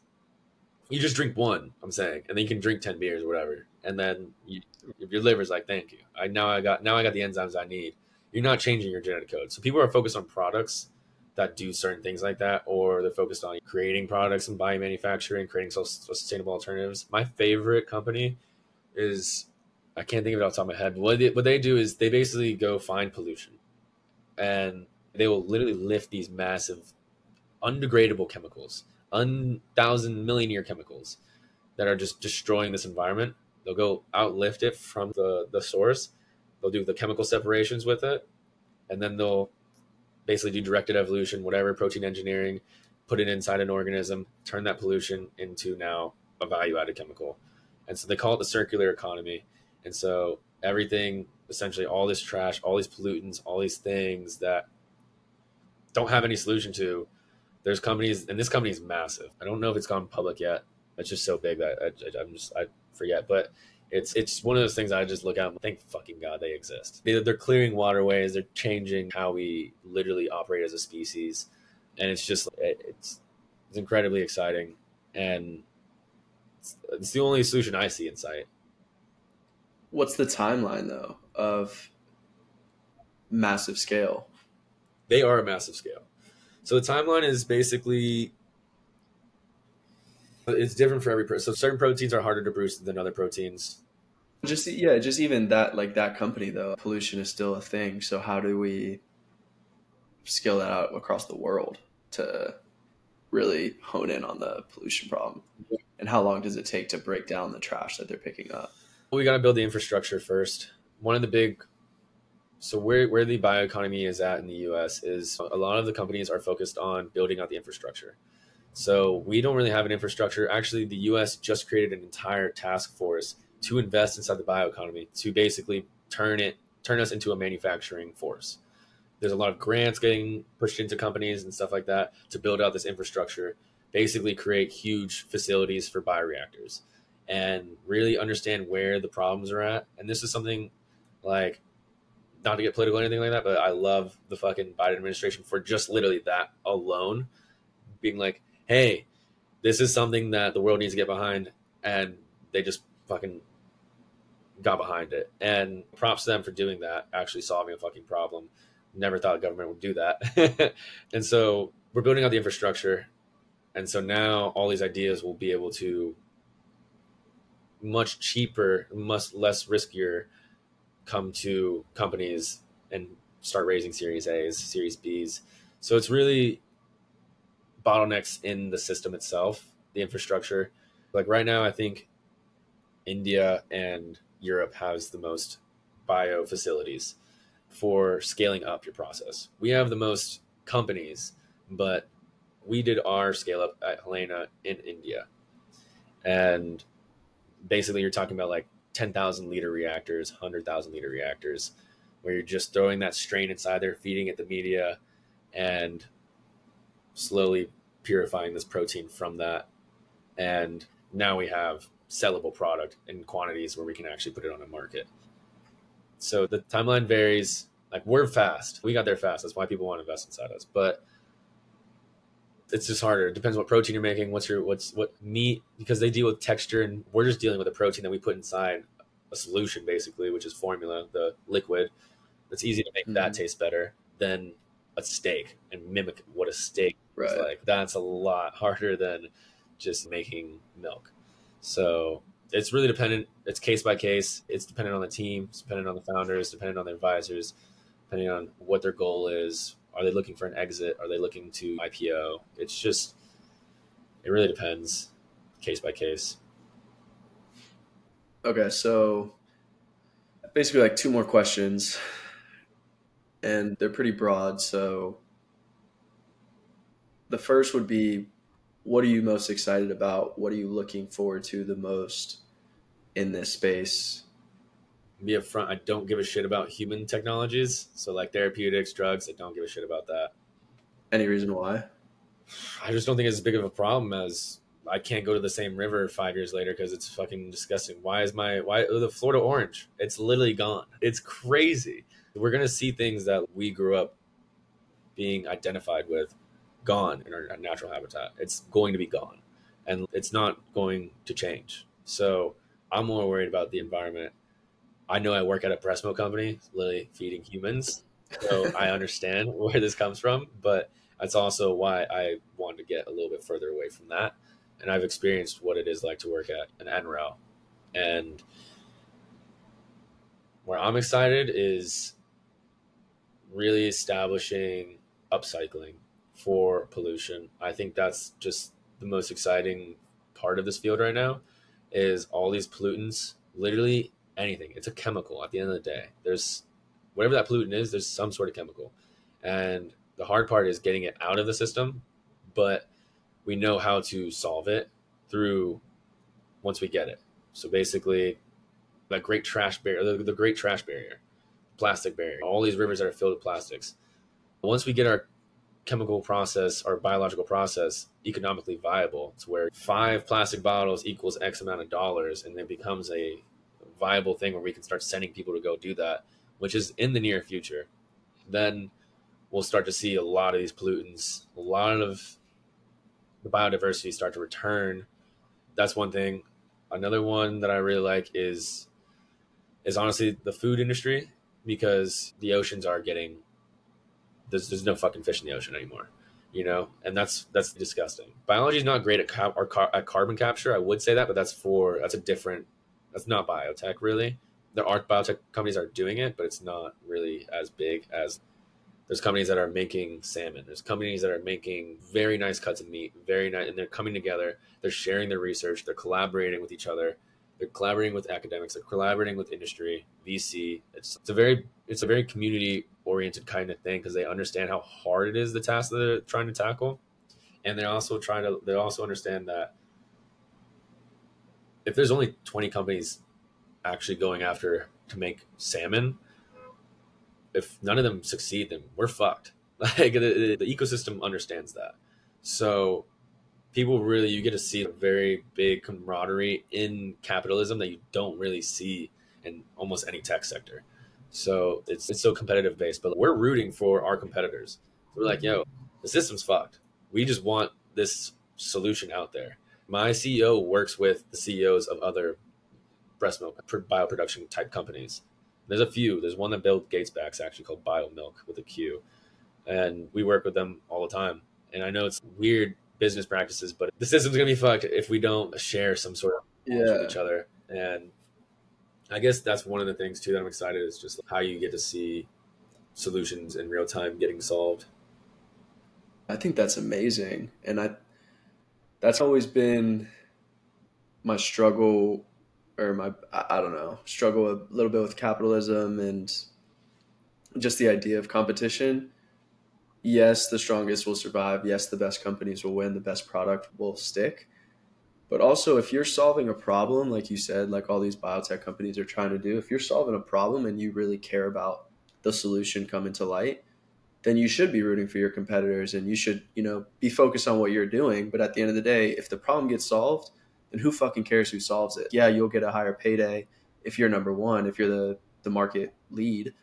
You just drink one. I'm saying, and then you can drink ten beers or whatever, and then you, your liver's like, thank you. I now I got now I got the enzymes I need. You're not changing your genetic code. So people are focused on products that do certain things like that, or they're focused on creating products and biomanufacturing, creating sustainable alternatives. My favorite company is I can't think of it off the top of my head. What they, what they do is they basically go find pollution, and they will literally lift these massive, undegradable chemicals, un thousand million year chemicals, that are just destroying this environment. They'll go outlift it from the the source. They'll do the chemical separations with it, and then they'll basically do directed evolution, whatever protein engineering, put it inside an organism, turn that pollution into now a value added chemical. And so they call it the circular economy. And so everything, essentially, all this trash, all these pollutants, all these things that don't have any solution to, there's companies, and this company is massive. I don't know if it's gone public yet. It's just so big that I, am just, I forget. But it's it's one of those things I just look at and thank fucking God they exist. They, they're clearing waterways, they're changing how we literally operate as a species. And it's just, it, it's, it's incredibly exciting. And it's, it's the only solution I see in sight. What's the timeline though of massive scale? They are a massive scale. So the timeline is basically it's different for every person. So certain proteins are harder to produce than other proteins. Just yeah, just even that like that company though, pollution is still a thing. So how do we scale that out across the world to really hone in on the pollution problem? And how long does it take to break down the trash that they're picking up? We got to build the infrastructure first. One of the big so where, where the bioeconomy is at in the US is a lot of the companies are focused on building out the infrastructure. So we don't really have an infrastructure. Actually, the US just created an entire task force to invest inside the bioeconomy to basically turn it turn us into a manufacturing force. There's a lot of grants getting pushed into companies and stuff like that to build out this infrastructure, basically create huge facilities for bioreactors and really understand where the problems are at. And this is something like not to get political or anything like that, but I love the fucking Biden administration for just literally that alone being like, hey, this is something that the world needs to get behind. And they just fucking got behind it. And props to them for doing that, actually solving a fucking problem. Never thought government would do that. and so we're building out the infrastructure. And so now all these ideas will be able to much cheaper, much less riskier come to companies and start raising series A's, series B's. So it's really bottlenecks in the system itself, the infrastructure. Like right now, I think India and Europe has the most bio facilities for scaling up your process. We have the most companies, but we did our scale up at Helaina in India. And basically, you're talking about like 10,000 liter reactors, 100,000 liter reactors, where you're just throwing that strain inside there, feeding it the media, and slowly purifying this protein from that. And now we have sellable product in quantities where we can actually put it on a market. So the timeline varies. Like we're fast. We got there fast. That's why people want to invest inside us. But it's just harder. It depends what protein you're making, what's your what's what meat because they deal with texture and we're just dealing with a protein that we put inside a solution basically, which is formula, the liquid. It's easy to make mm-hmm. that taste better than a steak and mimic what a steak right. is like. That's a lot harder than just making milk. So it's really dependent. It's case by case. It's dependent on the team. It's dependent on the founders. Dependent on the advisors. Depending on what their goal is. Are they looking for an exit? Are they looking to IPO? It's just, it really depends, case by case. Okay, so basically, like two more questions, and they're pretty broad. So the first would be what are you most excited about? What are you looking forward to the most in this space? Be upfront, I don't give a shit about human technologies. So like therapeutics, drugs, I don't give a shit about that. Any reason why? I just don't think it's as big of a problem as I can't go to the same river five years later because it's fucking disgusting. Why is my why oh, the Florida orange? It's literally gone. It's crazy. We're gonna see things that we grew up being identified with gone in our natural habitat. It's going to be gone and it's not going to change. So I'm more worried about the environment. I know I work at a Presmo company, literally feeding humans. So I understand where this comes from, but that's also why I wanted to get a little bit further away from that. And I've experienced what it is like to work at an NREL. And where I'm excited is really establishing upcycling for pollution. I think that's just the most exciting part of this field right now is all these pollutants, literally anything. It's a chemical at the end of the day. There's whatever that pollutant is, there's some sort of chemical. And the hard part is getting it out of the system, but we know how to solve it through once we get it. So basically, that great trash barrier, the, the great trash barrier, plastic barrier, all these rivers that are filled with plastics. Once we get our chemical process or biological process economically viable, it's where five plastic bottles equals X amount of dollars, and it becomes a viable thing where we can start sending people to go do that, which is in the near future. Then we'll start to see a lot of these pollutants, a lot of the biodiversity start to return. That's one thing. Another one that I really like is is honestly the food industry because the oceans are getting there's there's no fucking fish in the ocean anymore, you know, and that's that's disgusting. Biology is not great at, ca- car- at carbon capture. I would say that, but that's for that's a different that's not biotech really. There are biotech companies are doing it, but it's not really as big as there's companies that are making salmon. There's companies that are making very nice cuts of meat, very nice, and they're coming together. They're sharing their research. They're collaborating with each other. They're collaborating with academics. They're collaborating with industry, VC. It's, it's a very it's a very community oriented kind of thing because they understand how hard it is the task that they're trying to tackle, and they're also trying to they also understand that if there's only 20 companies actually going after to make salmon if none of them succeed, then we're fucked. Like the, the ecosystem understands that. So people really, you get to see a very big camaraderie in capitalism that you don't really see in almost any tech sector. So it's, it's so competitive based, but we're rooting for our competitors. We're like, mm-hmm. yo, the system's fucked. We just want this solution out there. My CEO works with the CEOs of other breast milk bioproduction type companies there's a few. There's one that Bill Gates backs actually called Biomilq with a Q, and we work with them all the time. And I know it's weird business practices, but the system's gonna be fucked if we don't share some sort of yeah. with each other. And I guess that's one of the things too that I'm excited is just how you get to see solutions in real time getting solved. I think that's amazing, and I that's always been my struggle or my I don't know struggle a little bit with capitalism and just the idea of competition. Yes, the strongest will survive. Yes, the best companies will win. The best product will stick. But also, if you're solving a problem, like you said, like all these biotech companies are trying to do, if you're solving a problem and you really care about the solution coming to light, then you should be rooting for your competitors and you should, you know, be focused on what you're doing. But at the end of the day, if the problem gets solved, then who fucking cares who solves it? Yeah, you'll get a higher payday if you're number one, if you're the, the market lead.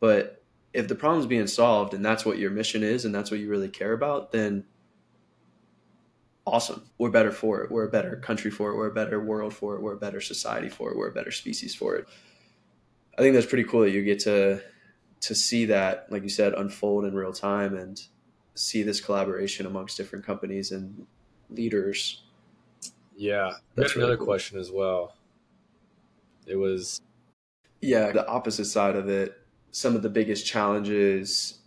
But if the problem's being solved and that's what your mission is and that's what you really care about, then awesome. We're better for it. We're a better country for it. We're a better world for it. We're a better society for it. We're a better species for it. I think that's pretty cool that you get to to see that, like you said, unfold in real time and see this collaboration amongst different companies and leaders yeah, that's another cool. question as well. It was yeah, the opposite side of it. Some of the biggest challenges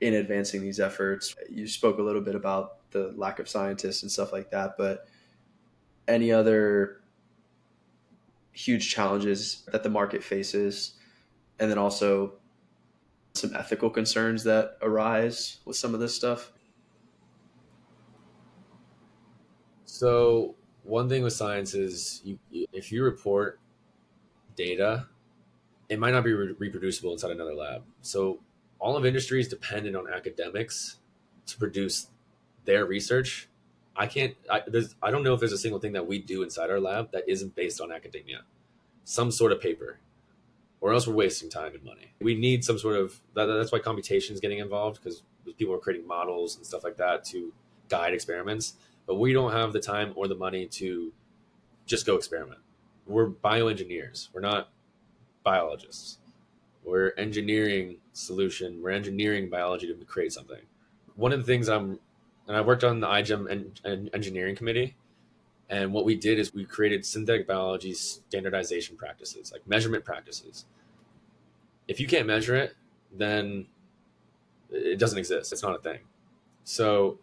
in advancing these efforts. You spoke a little bit about the lack of scientists and stuff like that, but any other huge challenges that the market faces, and then also some ethical concerns that arise with some of this stuff. So one thing with science is you, if you report data, it might not be re- reproducible inside another lab. So all of industry is dependent on academics to produce their research. I can't. I, I don't know if there's a single thing that we do inside our lab that isn't based on academia, some sort of paper, or else we're wasting time and money. We need some sort of. That, that's why computation is getting involved because people are creating models and stuff like that to guide experiments but we don't have the time or the money to just go experiment. We're bioengineers. We're not biologists. We're engineering solution. We're engineering biology to create something. One of the things I'm, and I worked on the iGEM en- en- engineering committee, and what we did is we created synthetic biology standardization practices, like measurement practices. if you can't measure it, then it doesn't exist. It's not a thing. So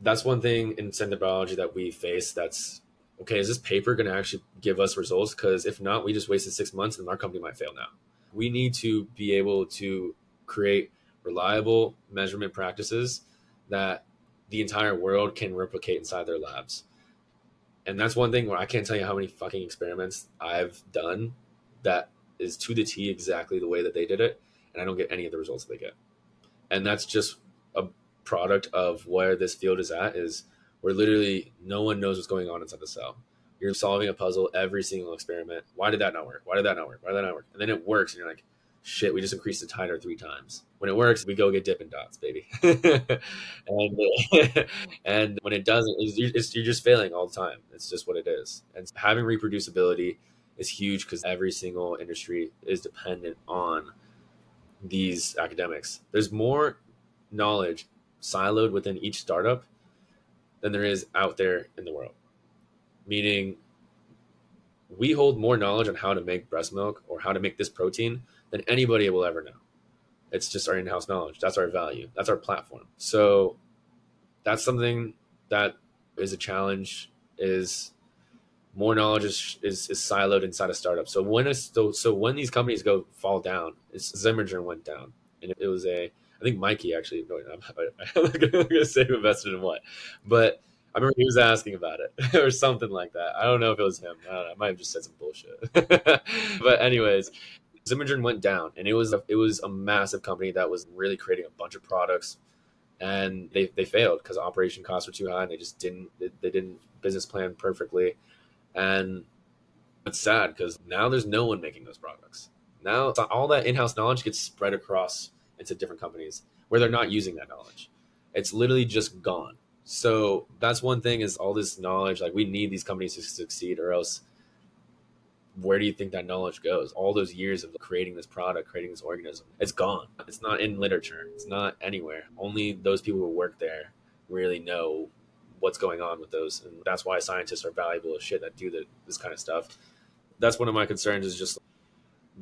that's one thing in synthetic biology that we face. That's okay. Is this paper going to actually give us results? Because if not, we just wasted six months and our company might fail now. We need to be able to create reliable measurement practices that the entire world can replicate inside their labs. And that's one thing where I can't tell you how many fucking experiments I've done that is to the T exactly the way that they did it, and I don't get any of the results they get. And that's just a product of where this field is at is where literally no one knows what's going on inside the cell. You're solving a puzzle every single experiment. Why did that not work? Why did that not work? Why did that not work? And then it works, and you're like, shit, we just increased the titer three times. When it works, we go get Dippin' Dots, baby. and and when it doesn't, it's, it's, you're just failing all the time. It's just what it is. And having reproducibility is huge because every single industry is dependent on these academics. There's more knowledge siloed within each startup than there is out there in the world. Meaning, we hold more knowledge on how to make breast milk or how to make this protein than anybody will ever know. It's just our in-house knowledge. That's our value. That's our platform. So that's something that is a challenge. Is more knowledge is, is, is siloed inside a startup. So when is so, so when these companies go fall down, Zymergen went down, and it was a I think Mikey actually. I'm, I'm not going to say who invested in what, but I remember he was asking about it or something like that. I don't know if it was him. I, I might have just said some bullshit. but anyways, Zymergen went down, and it was a, it was a massive company that was really creating a bunch of products, and they, they failed because operation costs were too high, and they just didn't they, they didn't business plan perfectly, and it's sad because now there's no one making those products. Now all that in-house knowledge gets spread across into different companies where they're not using that knowledge. It's literally just gone. So that's one thing is all this knowledge. Like we need these companies to succeed, or else where do you think that knowledge goes? All those years of creating this product, creating this organism, it's gone. It's not in literature. It's not anywhere. Only those people who work there really know what's going on with those, and that's why scientists are valuable as shit that do the, this kind of stuff. That's one of my concerns is just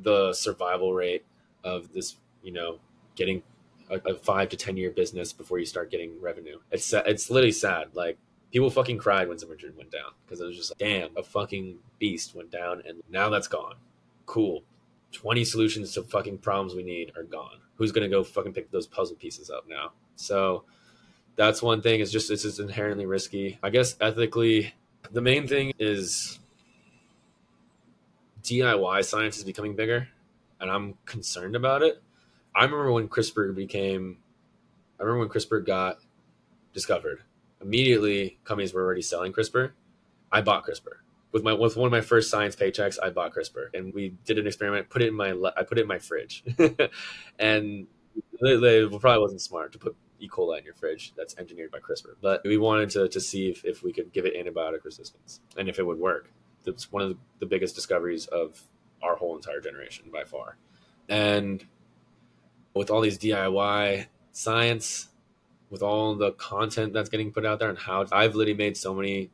the survival rate of this, you know, getting a, a five to ten year business before you start getting revenue. It's it's literally sad. Like people fucking cried when Zymergen went down because it was just like, damn, a fucking beast went down, and now that's gone. Cool. 20 solutions to fucking problems we need are gone. Who's gonna go fucking pick those puzzle pieces up now? So that's one thing. It's just it's just inherently risky. I guess ethically, the main thing is DIY science is becoming bigger, and I'm concerned about it. I remember when CRISPR became. I remember when CRISPR got discovered. Immediately, companies were already selling CRISPR. I bought CRISPR with my with one of my first science paychecks. I bought CRISPR, and we did an experiment. Put it in my I put it in my fridge, and it, probably wasn't smart to put E. coli in your fridge that's engineered by CRISPR. But we wanted to, to see if, if we could give it antibiotic resistance and if it would work. That's one of the biggest discoveries of our whole entire generation by far. And with all these DIY science, with all the content that's getting put out there and how I've literally made so many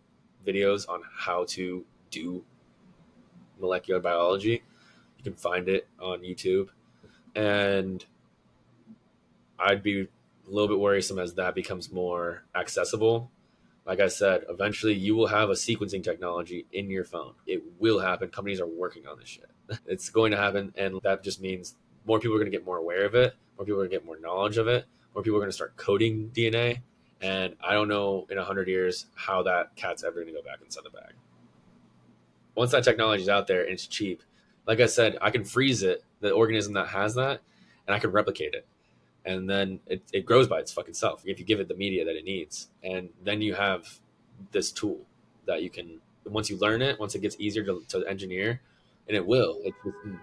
videos on how to do molecular biology. You can find it on YouTube. And I'd be a little bit worrisome as that becomes more accessible. Like I said, eventually you will have a sequencing technology in your phone. It will happen. Companies are working on this shit. It's going to happen. And that just means more people are going to get more aware of it. More people are going to get more knowledge of it. More people are going to start coding DNA. And I don't know in 100 years how that cat's ever going to go back inside the bag. Once that technology is out there and it's cheap, like I said, I can freeze it, the organism that has that, and I can replicate it. And then it, it grows by its fucking self if you give it the media that it needs. And then you have this tool that you can, once you learn it, once it gets easier to, to engineer, and it will. It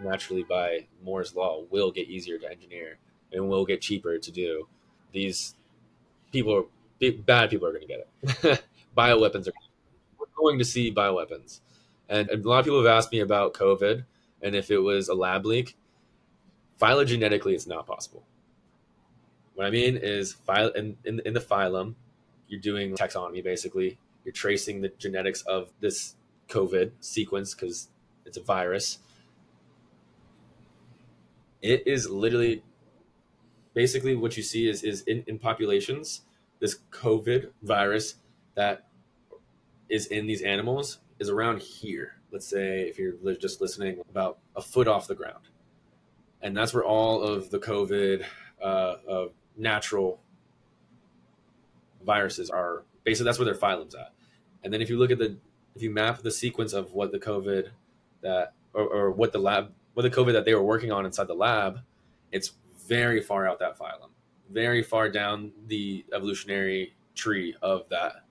naturally by Moore's law will get easier to engineer and will get cheaper to do. These people are bad. People are going to get it. bioweapons are. We're going to see bioweapons, and, and a lot of people have asked me about COVID and if it was a lab leak. Phylogenetically, it's not possible. What I mean is, in, in, in the phylum, you're doing taxonomy basically. You're tracing the genetics of this COVID sequence because it's a virus. it is literally basically what you see is is in, in populations this COVID virus that is in these animals is around here. Let's say if you're just listening, about a foot off the ground, and that's where all of the COVID uh, uh, natural viruses are. Basically, that's where their phylum's at. And then if you look at the if you map the sequence of what the COVID that or, or what the lab what the COVID that they were working on inside the lab, it's very far out that phylum, very far down the evolutionary tree of that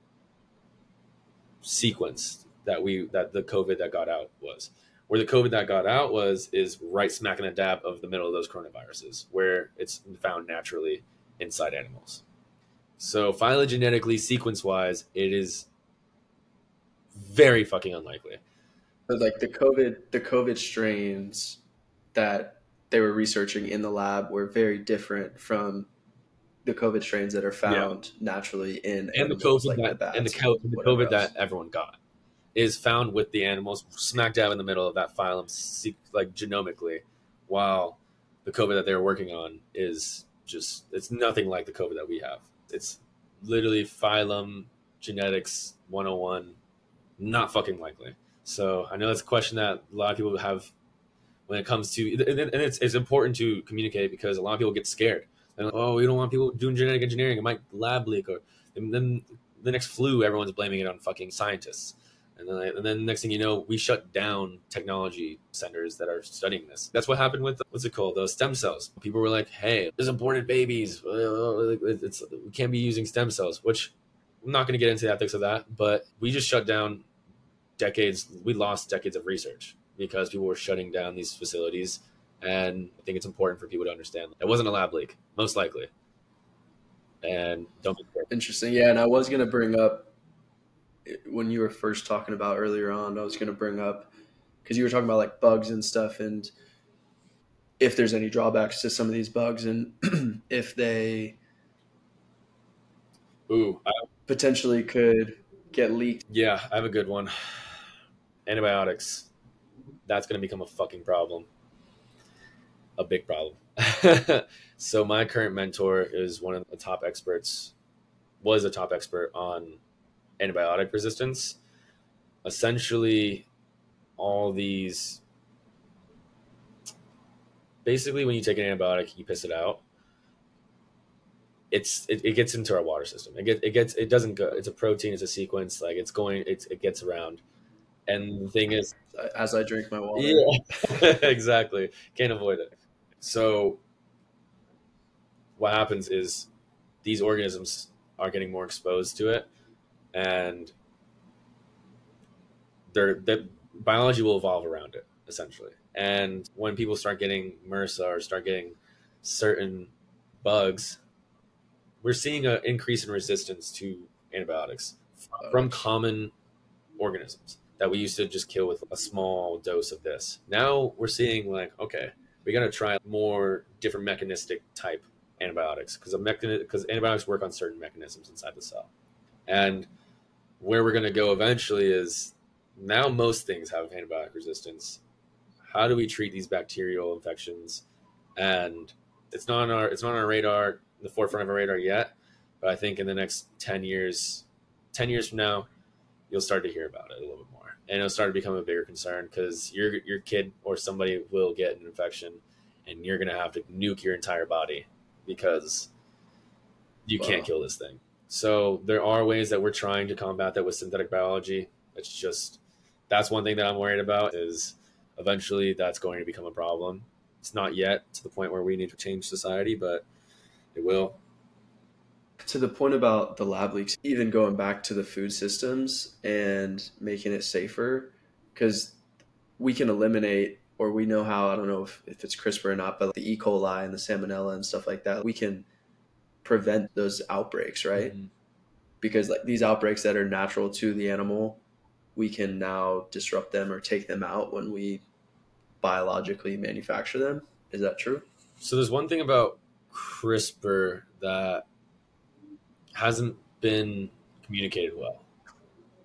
sequence that we that the COVID that got out was. Where the COVID that got out was is right smack in the dab of the middle of those coronaviruses, where it's found naturally inside animals. So phylogenetically, sequence wise, it is very fucking unlikely. Like the COVID, the COVID strains that they were researching in the lab were very different from the COVID strains that are found yeah. naturally in and the COVID like that, the and the, COVID, the COVID that everyone got is found with the animals smack dab in the middle of that phylum, like genomically, while the COVID that they were working on is just it's nothing like the COVID that we have. It's literally phylum genetics 101, not fucking likely. So I know that's a question that a lot of people have when it comes to, and it's, it's important to communicate because a lot of people get scared and oh, we don't want people doing genetic engineering. It might lab leak, or then the next flu, everyone's blaming it on fucking scientists. And then, and then next thing you know, we shut down technology centers that are studying this. That's what happened with what's it called? Those stem cells. People were like, "Hey, there's aborted babies. It's we can't be using stem cells." Which I'm not going to get into the ethics of that, but we just shut down decades. We lost decades of research because people were shutting down these facilities and I think it's important for people to understand it wasn't a lab leak, most likely. And don't be scared. Interesting. Yeah. And I was going to bring up when you were first talking about earlier on, I was going to bring up because you were talking about like bugs and stuff and if there's any drawbacks to some of these bugs and if they Ooh, I, potentially could get leaked. Yeah, I have a good one. Antibiotics. That's going to become a fucking problem a big problem. so my current mentor is one of the top experts, was a top expert on antibiotic resistance. Essentially, all these basically when you take an antibiotic, you piss it out. It's it, it gets into our water system. It gets it gets it doesn't go. It's a protein. It's a sequence. Like it's going. It's it gets around. And the thing is, as I drink my water, yeah, exactly. Can't avoid it. So what happens is these organisms are getting more exposed to it and their the biology will evolve around it essentially. And when people start getting MRSA or start getting certain bugs, we're seeing an increase in resistance to antibiotics from common organisms that we used to just kill with a small dose of this. Now we're seeing like, okay, we got to try more different mechanistic type antibiotics because because antibiotics work on certain mechanisms inside the cell, and where we're going to go eventually is now most things have antibiotic resistance. How do we treat these bacterial infections? And it's not on our it's not on our radar, the forefront of our radar yet. But I think in the next ten years, ten years from now, you'll start to hear about it a little bit more and it'll start to become a bigger concern because your your kid or somebody will get an infection, and you're gonna have to nuke your entire body because you wow. can't kill this thing. So there are ways that we're trying to combat that with synthetic biology. It's just that's one thing that I'm worried about is eventually that's going to become a problem. It's not yet to the point where we need to change society, but it will to the point about the lab leaks, even going back to the food systems and making it safer, because we can eliminate, or we know how, I don't know if, if it's CRISPR or not, but the E. coli and the salmonella and stuff like that, we can prevent those outbreaks, right? Mm-hmm. Because like these outbreaks that are natural to the animal, we can now disrupt them or take them out when we biologically manufacture them. Is that true? So there's one thing about CRISPR that hasn't been communicated well.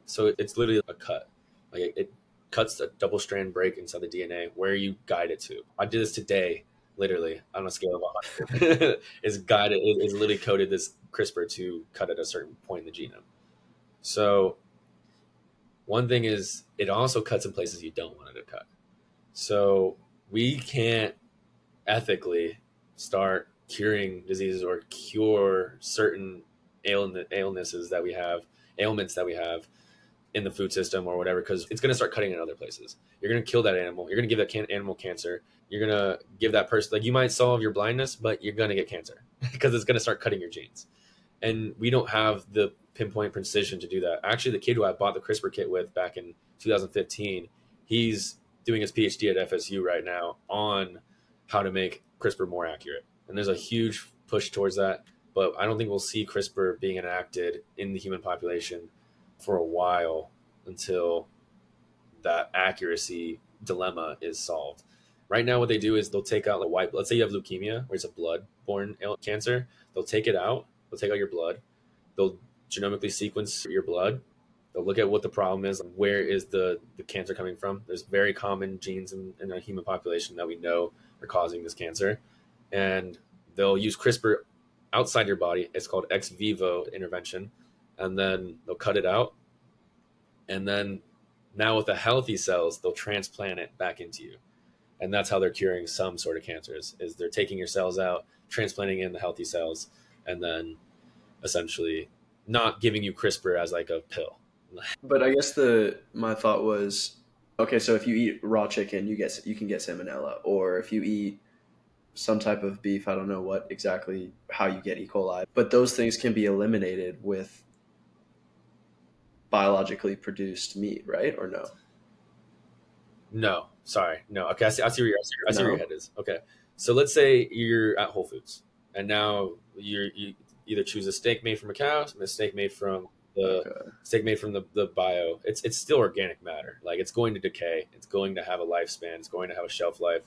So it's literally a cut. Like it, it cuts a double strand break inside the DNA where you guide it to. I did this today literally on a scale of 100 is guided is literally coded this CRISPR to cut at a certain point in the genome. So one thing is it also cuts in places you don't want it to cut. So we can't ethically start curing diseases or cure certain illnesses that we have, ailments that we have in the food system or whatever, because it's going to start cutting in other places. You're going to kill that animal. You're going to give that can- animal cancer. You're going to give that person, like, you might solve your blindness, but you're going to get cancer because it's going to start cutting your genes. And we don't have the pinpoint precision to do that. Actually, the kid who I bought the CRISPR kit with back in 2015, he's doing his PhD at FSU right now on how to make CRISPR more accurate. And there's a huge push towards that. But I don't think we'll see CRISPR being enacted in the human population for a while until that accuracy dilemma is solved. Right now, what they do is they'll take out the white. Let's say you have leukemia, where it's a blood-borne cancer. They'll take it out. They'll take out your blood. They'll genomically sequence your blood. They'll look at what the problem is. Where is the, the cancer coming from? There's very common genes in, in a human population that we know are causing this cancer. And they'll use CRISPR outside your body. It's called ex vivo intervention. And then they'll cut it out. And then now with the healthy cells, they'll transplant it back into you. And that's how they're curing some sort of cancers is they're taking your cells out, transplanting in the healthy cells, and then essentially not giving you CRISPR as like a pill. But I guess the my thought was okay, so if you eat raw chicken, you get you can get salmonella, or if you eat some type of beef, I don't know what exactly how you get E. coli, but those things can be eliminated with biologically produced meat, right? Or no? No, sorry, no. Okay, I see. I see where, your, I see, where your head is. Okay, so let's say you're at Whole Foods, and now you're you either choose a steak made from a cow, a steak made from the okay. steak made from the, the bio. It's it's still organic matter. Like it's going to decay. It's going to have a lifespan. It's going to have a shelf life.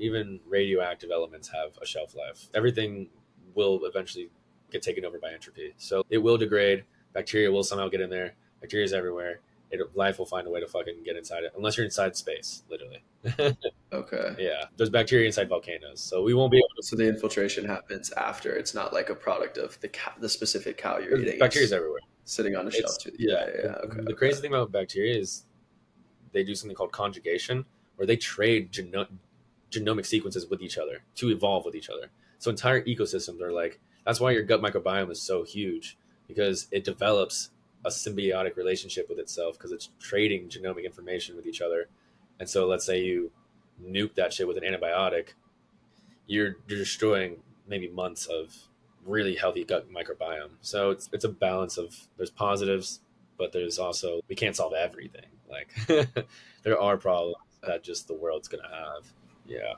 Even radioactive elements have a shelf life. Everything will eventually get taken over by entropy. So it will degrade. Bacteria will somehow get in there. Bacteria is everywhere. It, life will find a way to fucking get inside it, unless you're inside space, literally. okay. Yeah, there's bacteria inside volcanoes, so we won't be able to. So the infiltration happens after. It's not like a product of the cow, the specific cow you're eating. Bacteria's everywhere, sitting on a shelf. Too. Yeah, yeah. yeah. Okay. The okay. crazy thing about bacteria is they do something called conjugation, where they trade geno- genomic sequences with each other to evolve with each other. So entire ecosystems are like that's why your gut microbiome is so huge because it develops a symbiotic relationship with itself because it's trading genomic information with each other. And so let's say you nuke that shit with an antibiotic, you're, you're destroying maybe months of really healthy gut microbiome. So it's it's a balance of there's positives, but there's also we can't solve everything. Like there are problems that just the world's gonna have. Yeah.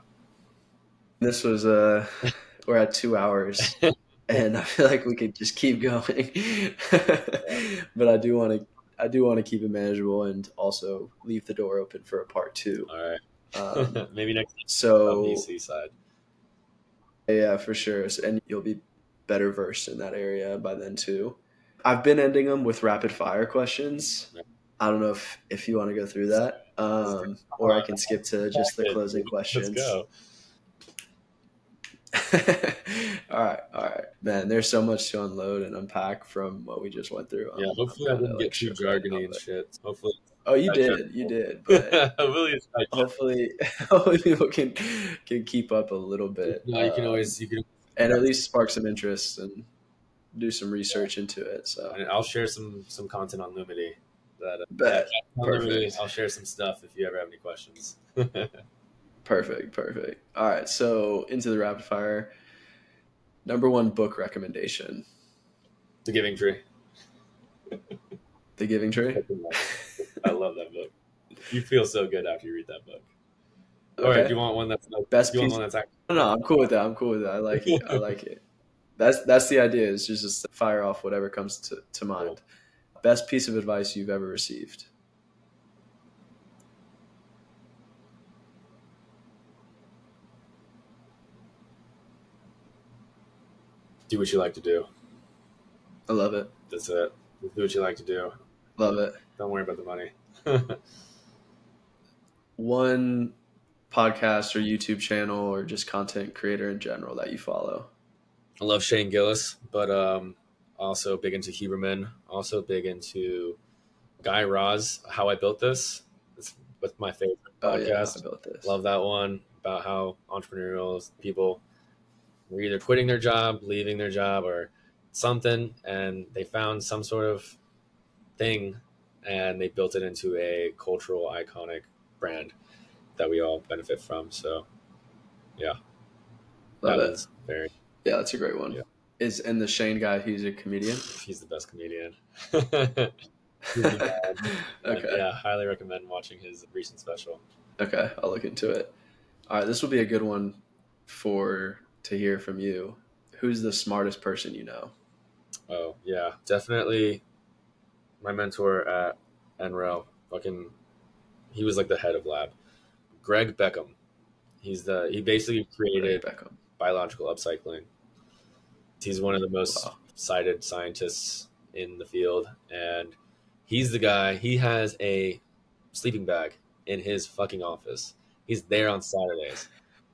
This was uh we're at two hours. and I feel like we could just keep going. but I do want to I do want to keep it manageable and also leave the door open for a part two. All right. Um, Maybe next so DC side. Yeah, for sure. And you'll be better versed in that area by then too. I've been ending them with rapid fire questions. I don't know if if you want to go through that, um, or I can skip to just the closing questions. Let's go. all right, all right, man. There's so much to unload and unpack from what we just went through. Yeah, hopefully I didn't get too jargony and shit. Hopefully. Oh, you did, you did. But hopefully, hopefully people can can keep up a little bit. No, you can always you can, and at least spark some interest and do some research into it. So and I'll share some some content on Lumity. That uh, Bet. Perfect. I'll share some stuff if you ever have any questions. Perfect, perfect. All right, so into the rapid fire. Number one book recommendation. The Giving Tree. the Giving Tree. I love that book. You feel so good after you read that book. Okay. All right, do you want one that's like, best? You piece? one that's actually- no, no, I'm cool with that. I'm cool with that. I like it. I like it. That's that's the idea. Is just just fire off whatever comes to, to mind. Cool. Best piece of advice you've ever received. do what you like to do. I love it. That's it. Do what you like to do. Love it. Don't worry about the money. One podcast or YouTube channel or just content creator in general that you follow? I love Shane Gillis, but um, also big into Huberman. Also big into Guy Raz. How I built this. It's with my favorite Oh yeah, podcast. This. Love that one about how entrepreneurial people were either quitting their job, leaving their job, or something, and they found some sort of thing and they built it into a cultural iconic brand that we all benefit from. So yeah, Love that it. very Yeah, that's a great one. Yeah. Is and the Shane guy, he's a comedian. he's the best comedian. He's the man. Like, Okay. yeah, highly recommend watching his recent special. Okay, I'll look into it. All right, this will be a good one for to hear from you. Who's the smartest person you know? Oh yeah, definitely. My mentor at NREL, fucking, he was like the head of lab. Greg Beckham. He's the he basically created biological upcycling. He's one of the most Wow. cited scientists in the field, and he's the guy. He has a sleeping bag in his fucking office. He's there on Saturdays.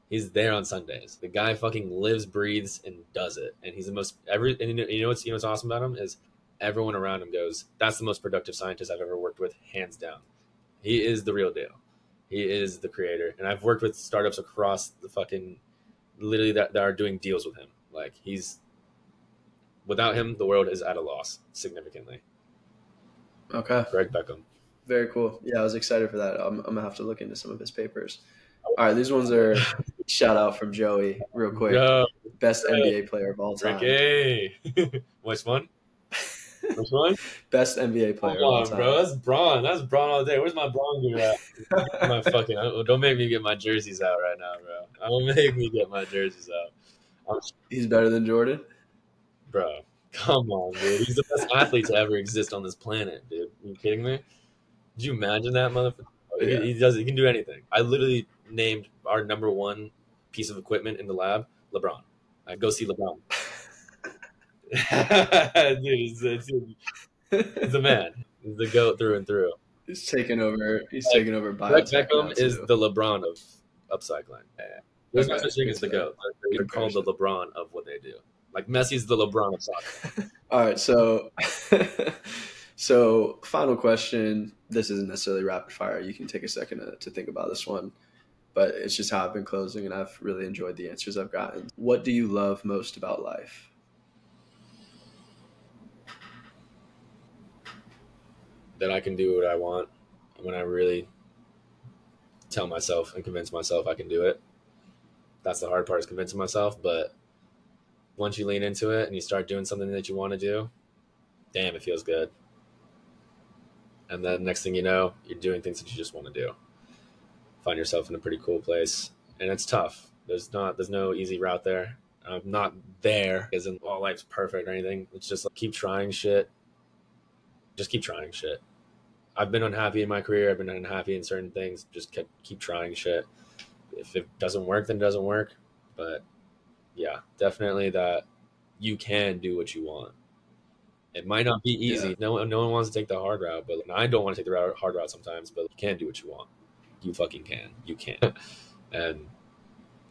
He's there on Sundays. The guy fucking lives, breathes, and does it. And he's the most every. And you know, you know what's you know what's awesome about him is everyone around him goes, "That's the most productive scientist I've ever worked with, hands down." He is the real deal. He is the creator, and I've worked with startups across the fucking, literally that, that are doing deals with him. Like he's, without him, the world is at a loss significantly. Okay, Greg Beckham. very cool. Yeah, I was excited for that. I'm, I'm gonna have to look into some of his papers. Oh. All right, these ones are shout out from Joey, real quick. Yo, Best Yo. NBA player of all time. Ricky. Which one? Which one? Best NBA player Come of all on, time. bro. That's Bron. That's Bron all day. Where's my Bron gear at? my fucking. Don't make me get my jerseys out right now, bro. Don't make me get my jerseys out. I'm He's better than Jordan. Bro. Come on, dude. He's the best athlete to ever exist on this planet, dude. Are you kidding me? Did you imagine that motherfucker? He- Yeah. He, does. He can do anything. I literally named our number one piece of equipment in the lab LeBron. I go see LeBron. dude, he's, he's, he's the man. He's the goat through and through. He's taking over. He's Like, taking over Greg Beckham is the LeBron of upcycling. There's no such thing as the goat. They're called the LeBron of what they do. Like Messi's the LeBron of soccer. All right, so so final question. This isn't necessarily rapid fire. You can take a second to, to think about this one, but it's just how I've been closing, and I've really enjoyed the answers I've gotten. What do you love most about life? that I can do what I want when I really tell myself and convince myself I can do it. That's the hard part is convincing myself, but once you lean into it and you start doing something that you want to do, damn, it feels good. And then next thing you know, you're doing things that you just want to do. Find yourself in a pretty cool place, and it's tough. There's not, there's no easy route there. I'm not there, as in all life's perfect or anything. It's just like keep trying shit. Just keep trying shit. I've been unhappy in my career. I've been unhappy in certain things. Just keep keep trying shit. If it doesn't work, then it doesn't work. But yeah, definitely that you can do what you want. It might not be easy. Yeah. No one, no one wants to take the hard route, but I don't want to take the route, hard route sometimes. But you can do what you want. You fucking can. You can, and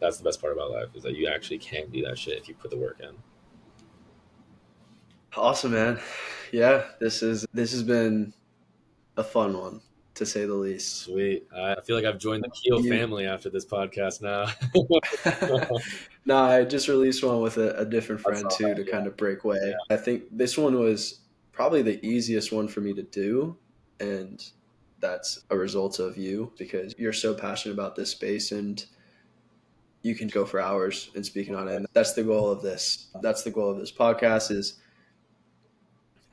that's the best part about life is that you actually can do that shit if you put the work in. Awesome, man. Yeah, this is this has been a fun one to say the least. Sweet. I feel like I've joined the Keel You- family after this podcast now. no, I just released one with a, a different friend too that, to yeah. kind of break away. I think this one was probably the easiest one for me to do, and that's a result of you because you're so passionate about this space and you can go for hours and speaking on it. And that's the goal of this. That's the goal of this podcast is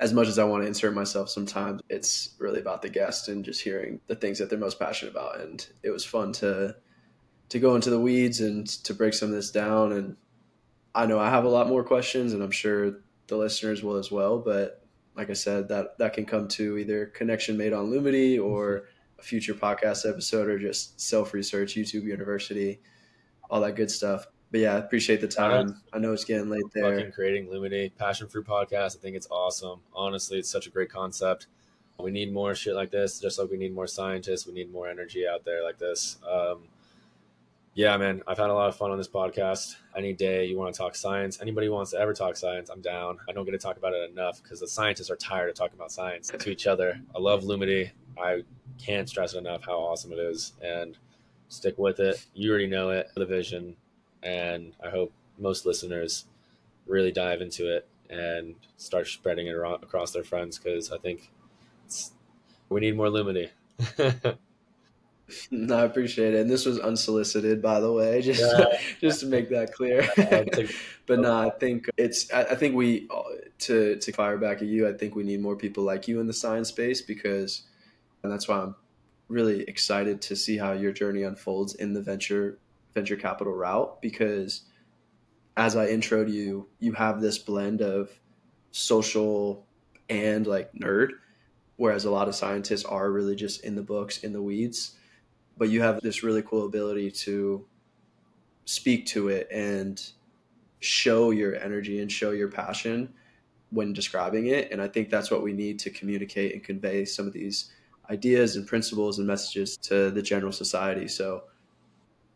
as much as I want to insert myself sometimes, it's really about the guest and just hearing the things that they're most passionate about. And it was fun to to go into the weeds and to break some of this down. And I know I have a lot more questions, and I'm sure the listeners will as well. But like I said, that that can come to either connection made on Lumity or a future podcast episode or just self research, YouTube University, all that good stuff. But yeah, I appreciate the time. I know it's getting late there. Fucking creating Lumity, Passion Fruit Podcast. I think it's awesome. Honestly, it's such a great concept. We need more shit like this, just like we need more scientists. We need more energy out there like this. Um, yeah, man, I've had a lot of fun on this podcast. Any day you want to talk science, anybody wants to ever talk science, I'm down. I don't get to talk about it enough because the scientists are tired of talking about science to each other. I love Lumity. I can't stress enough how awesome it is and stick with it. You already know it, the vision, and I hope most listeners really dive into it and start spreading it around, across their friends because I think we need more Lumity. No, I appreciate it. And this was unsolicited, by the way, just yeah. just to make that clear. but no, I think it's. I think we to to fire back at you. I think we need more people like you in the science space because, and that's why I'm really excited to see how your journey unfolds in the venture venture capital route because as I introed you, you have this blend of social and like nerd, whereas a lot of scientists are really just in the books, in the weeds. But you have this really cool ability to speak to it and show your energy and show your passion when describing it. And i think that's what we need to communicate and convey some of these ideas and principles and messages to the general society. So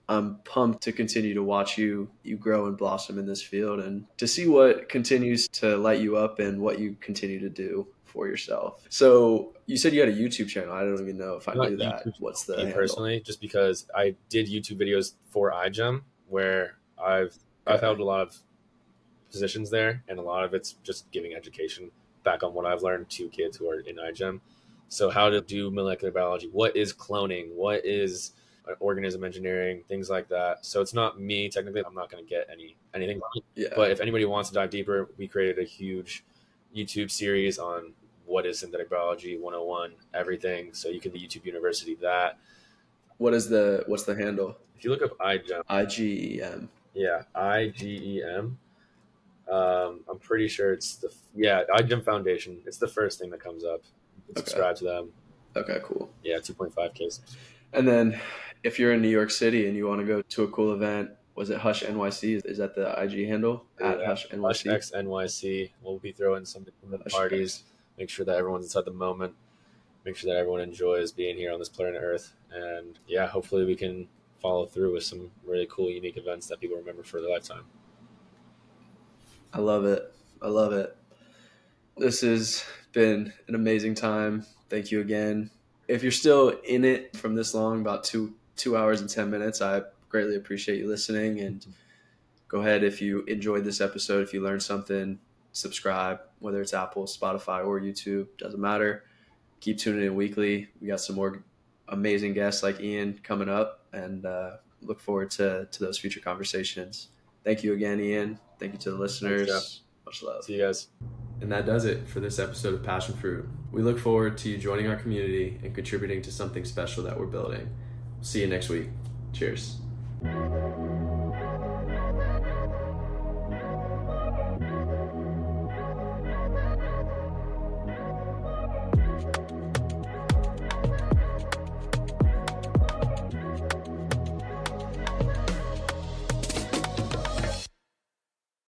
i'm pumped to continue to watch you you grow and blossom in this field and to see what continues to light you up and what you continue to do for yourself. So you said you had a YouTube channel. I don't even know if I Not knew that. What's the personally? Just because I did YouTube videos for iGEM, where I've okay. I've held a lot of positions there, and a lot of it's just giving education back on what I've learned to kids who are in iGEM. So how to do molecular biology? What is cloning? What is organism engineering, things like that. So it's not me technically. I'm not going to get any anything. Yeah. But if anybody wants to dive deeper, we created a huge YouTube series on what is synthetic biology 101 everything so you can the youtube university that what is the what's the handle if you look up igem igem yeah igem um, i'm pretty sure it's the yeah igem foundation it's the first thing that comes up okay. subscribe to them okay cool yeah 2.5 cases and then if you're in new york city and you want to go to a cool event was it Hush NYC? Is that the IG handle at Hush NYC? Hush X NYC. We'll be throwing some parties. X. Make sure that everyone's inside the moment. Make sure that everyone enjoys being here on this planet Earth. And yeah, hopefully we can follow through with some really cool, unique events that people remember for their lifetime. I love it. I love it. This has been an amazing time. Thank you again. If you're still in it from this long, about two two hours and ten minutes, I greatly appreciate you listening. And go ahead if you enjoyed this episode, if you learned something, subscribe, whether it's Apple, Spotify, or YouTube, doesn't matter. Keep tuning in weekly. We got some more amazing guests like Ian coming up, and uh, look forward to, to those future conversations. Thank you again, Ian. Thank you to the listeners. Thanks, Much love. See you guys. And that does it for this episode of Passion Fruit. We look forward to you joining our community and contributing to something special that we're building. See you next week. Cheers. Thank you.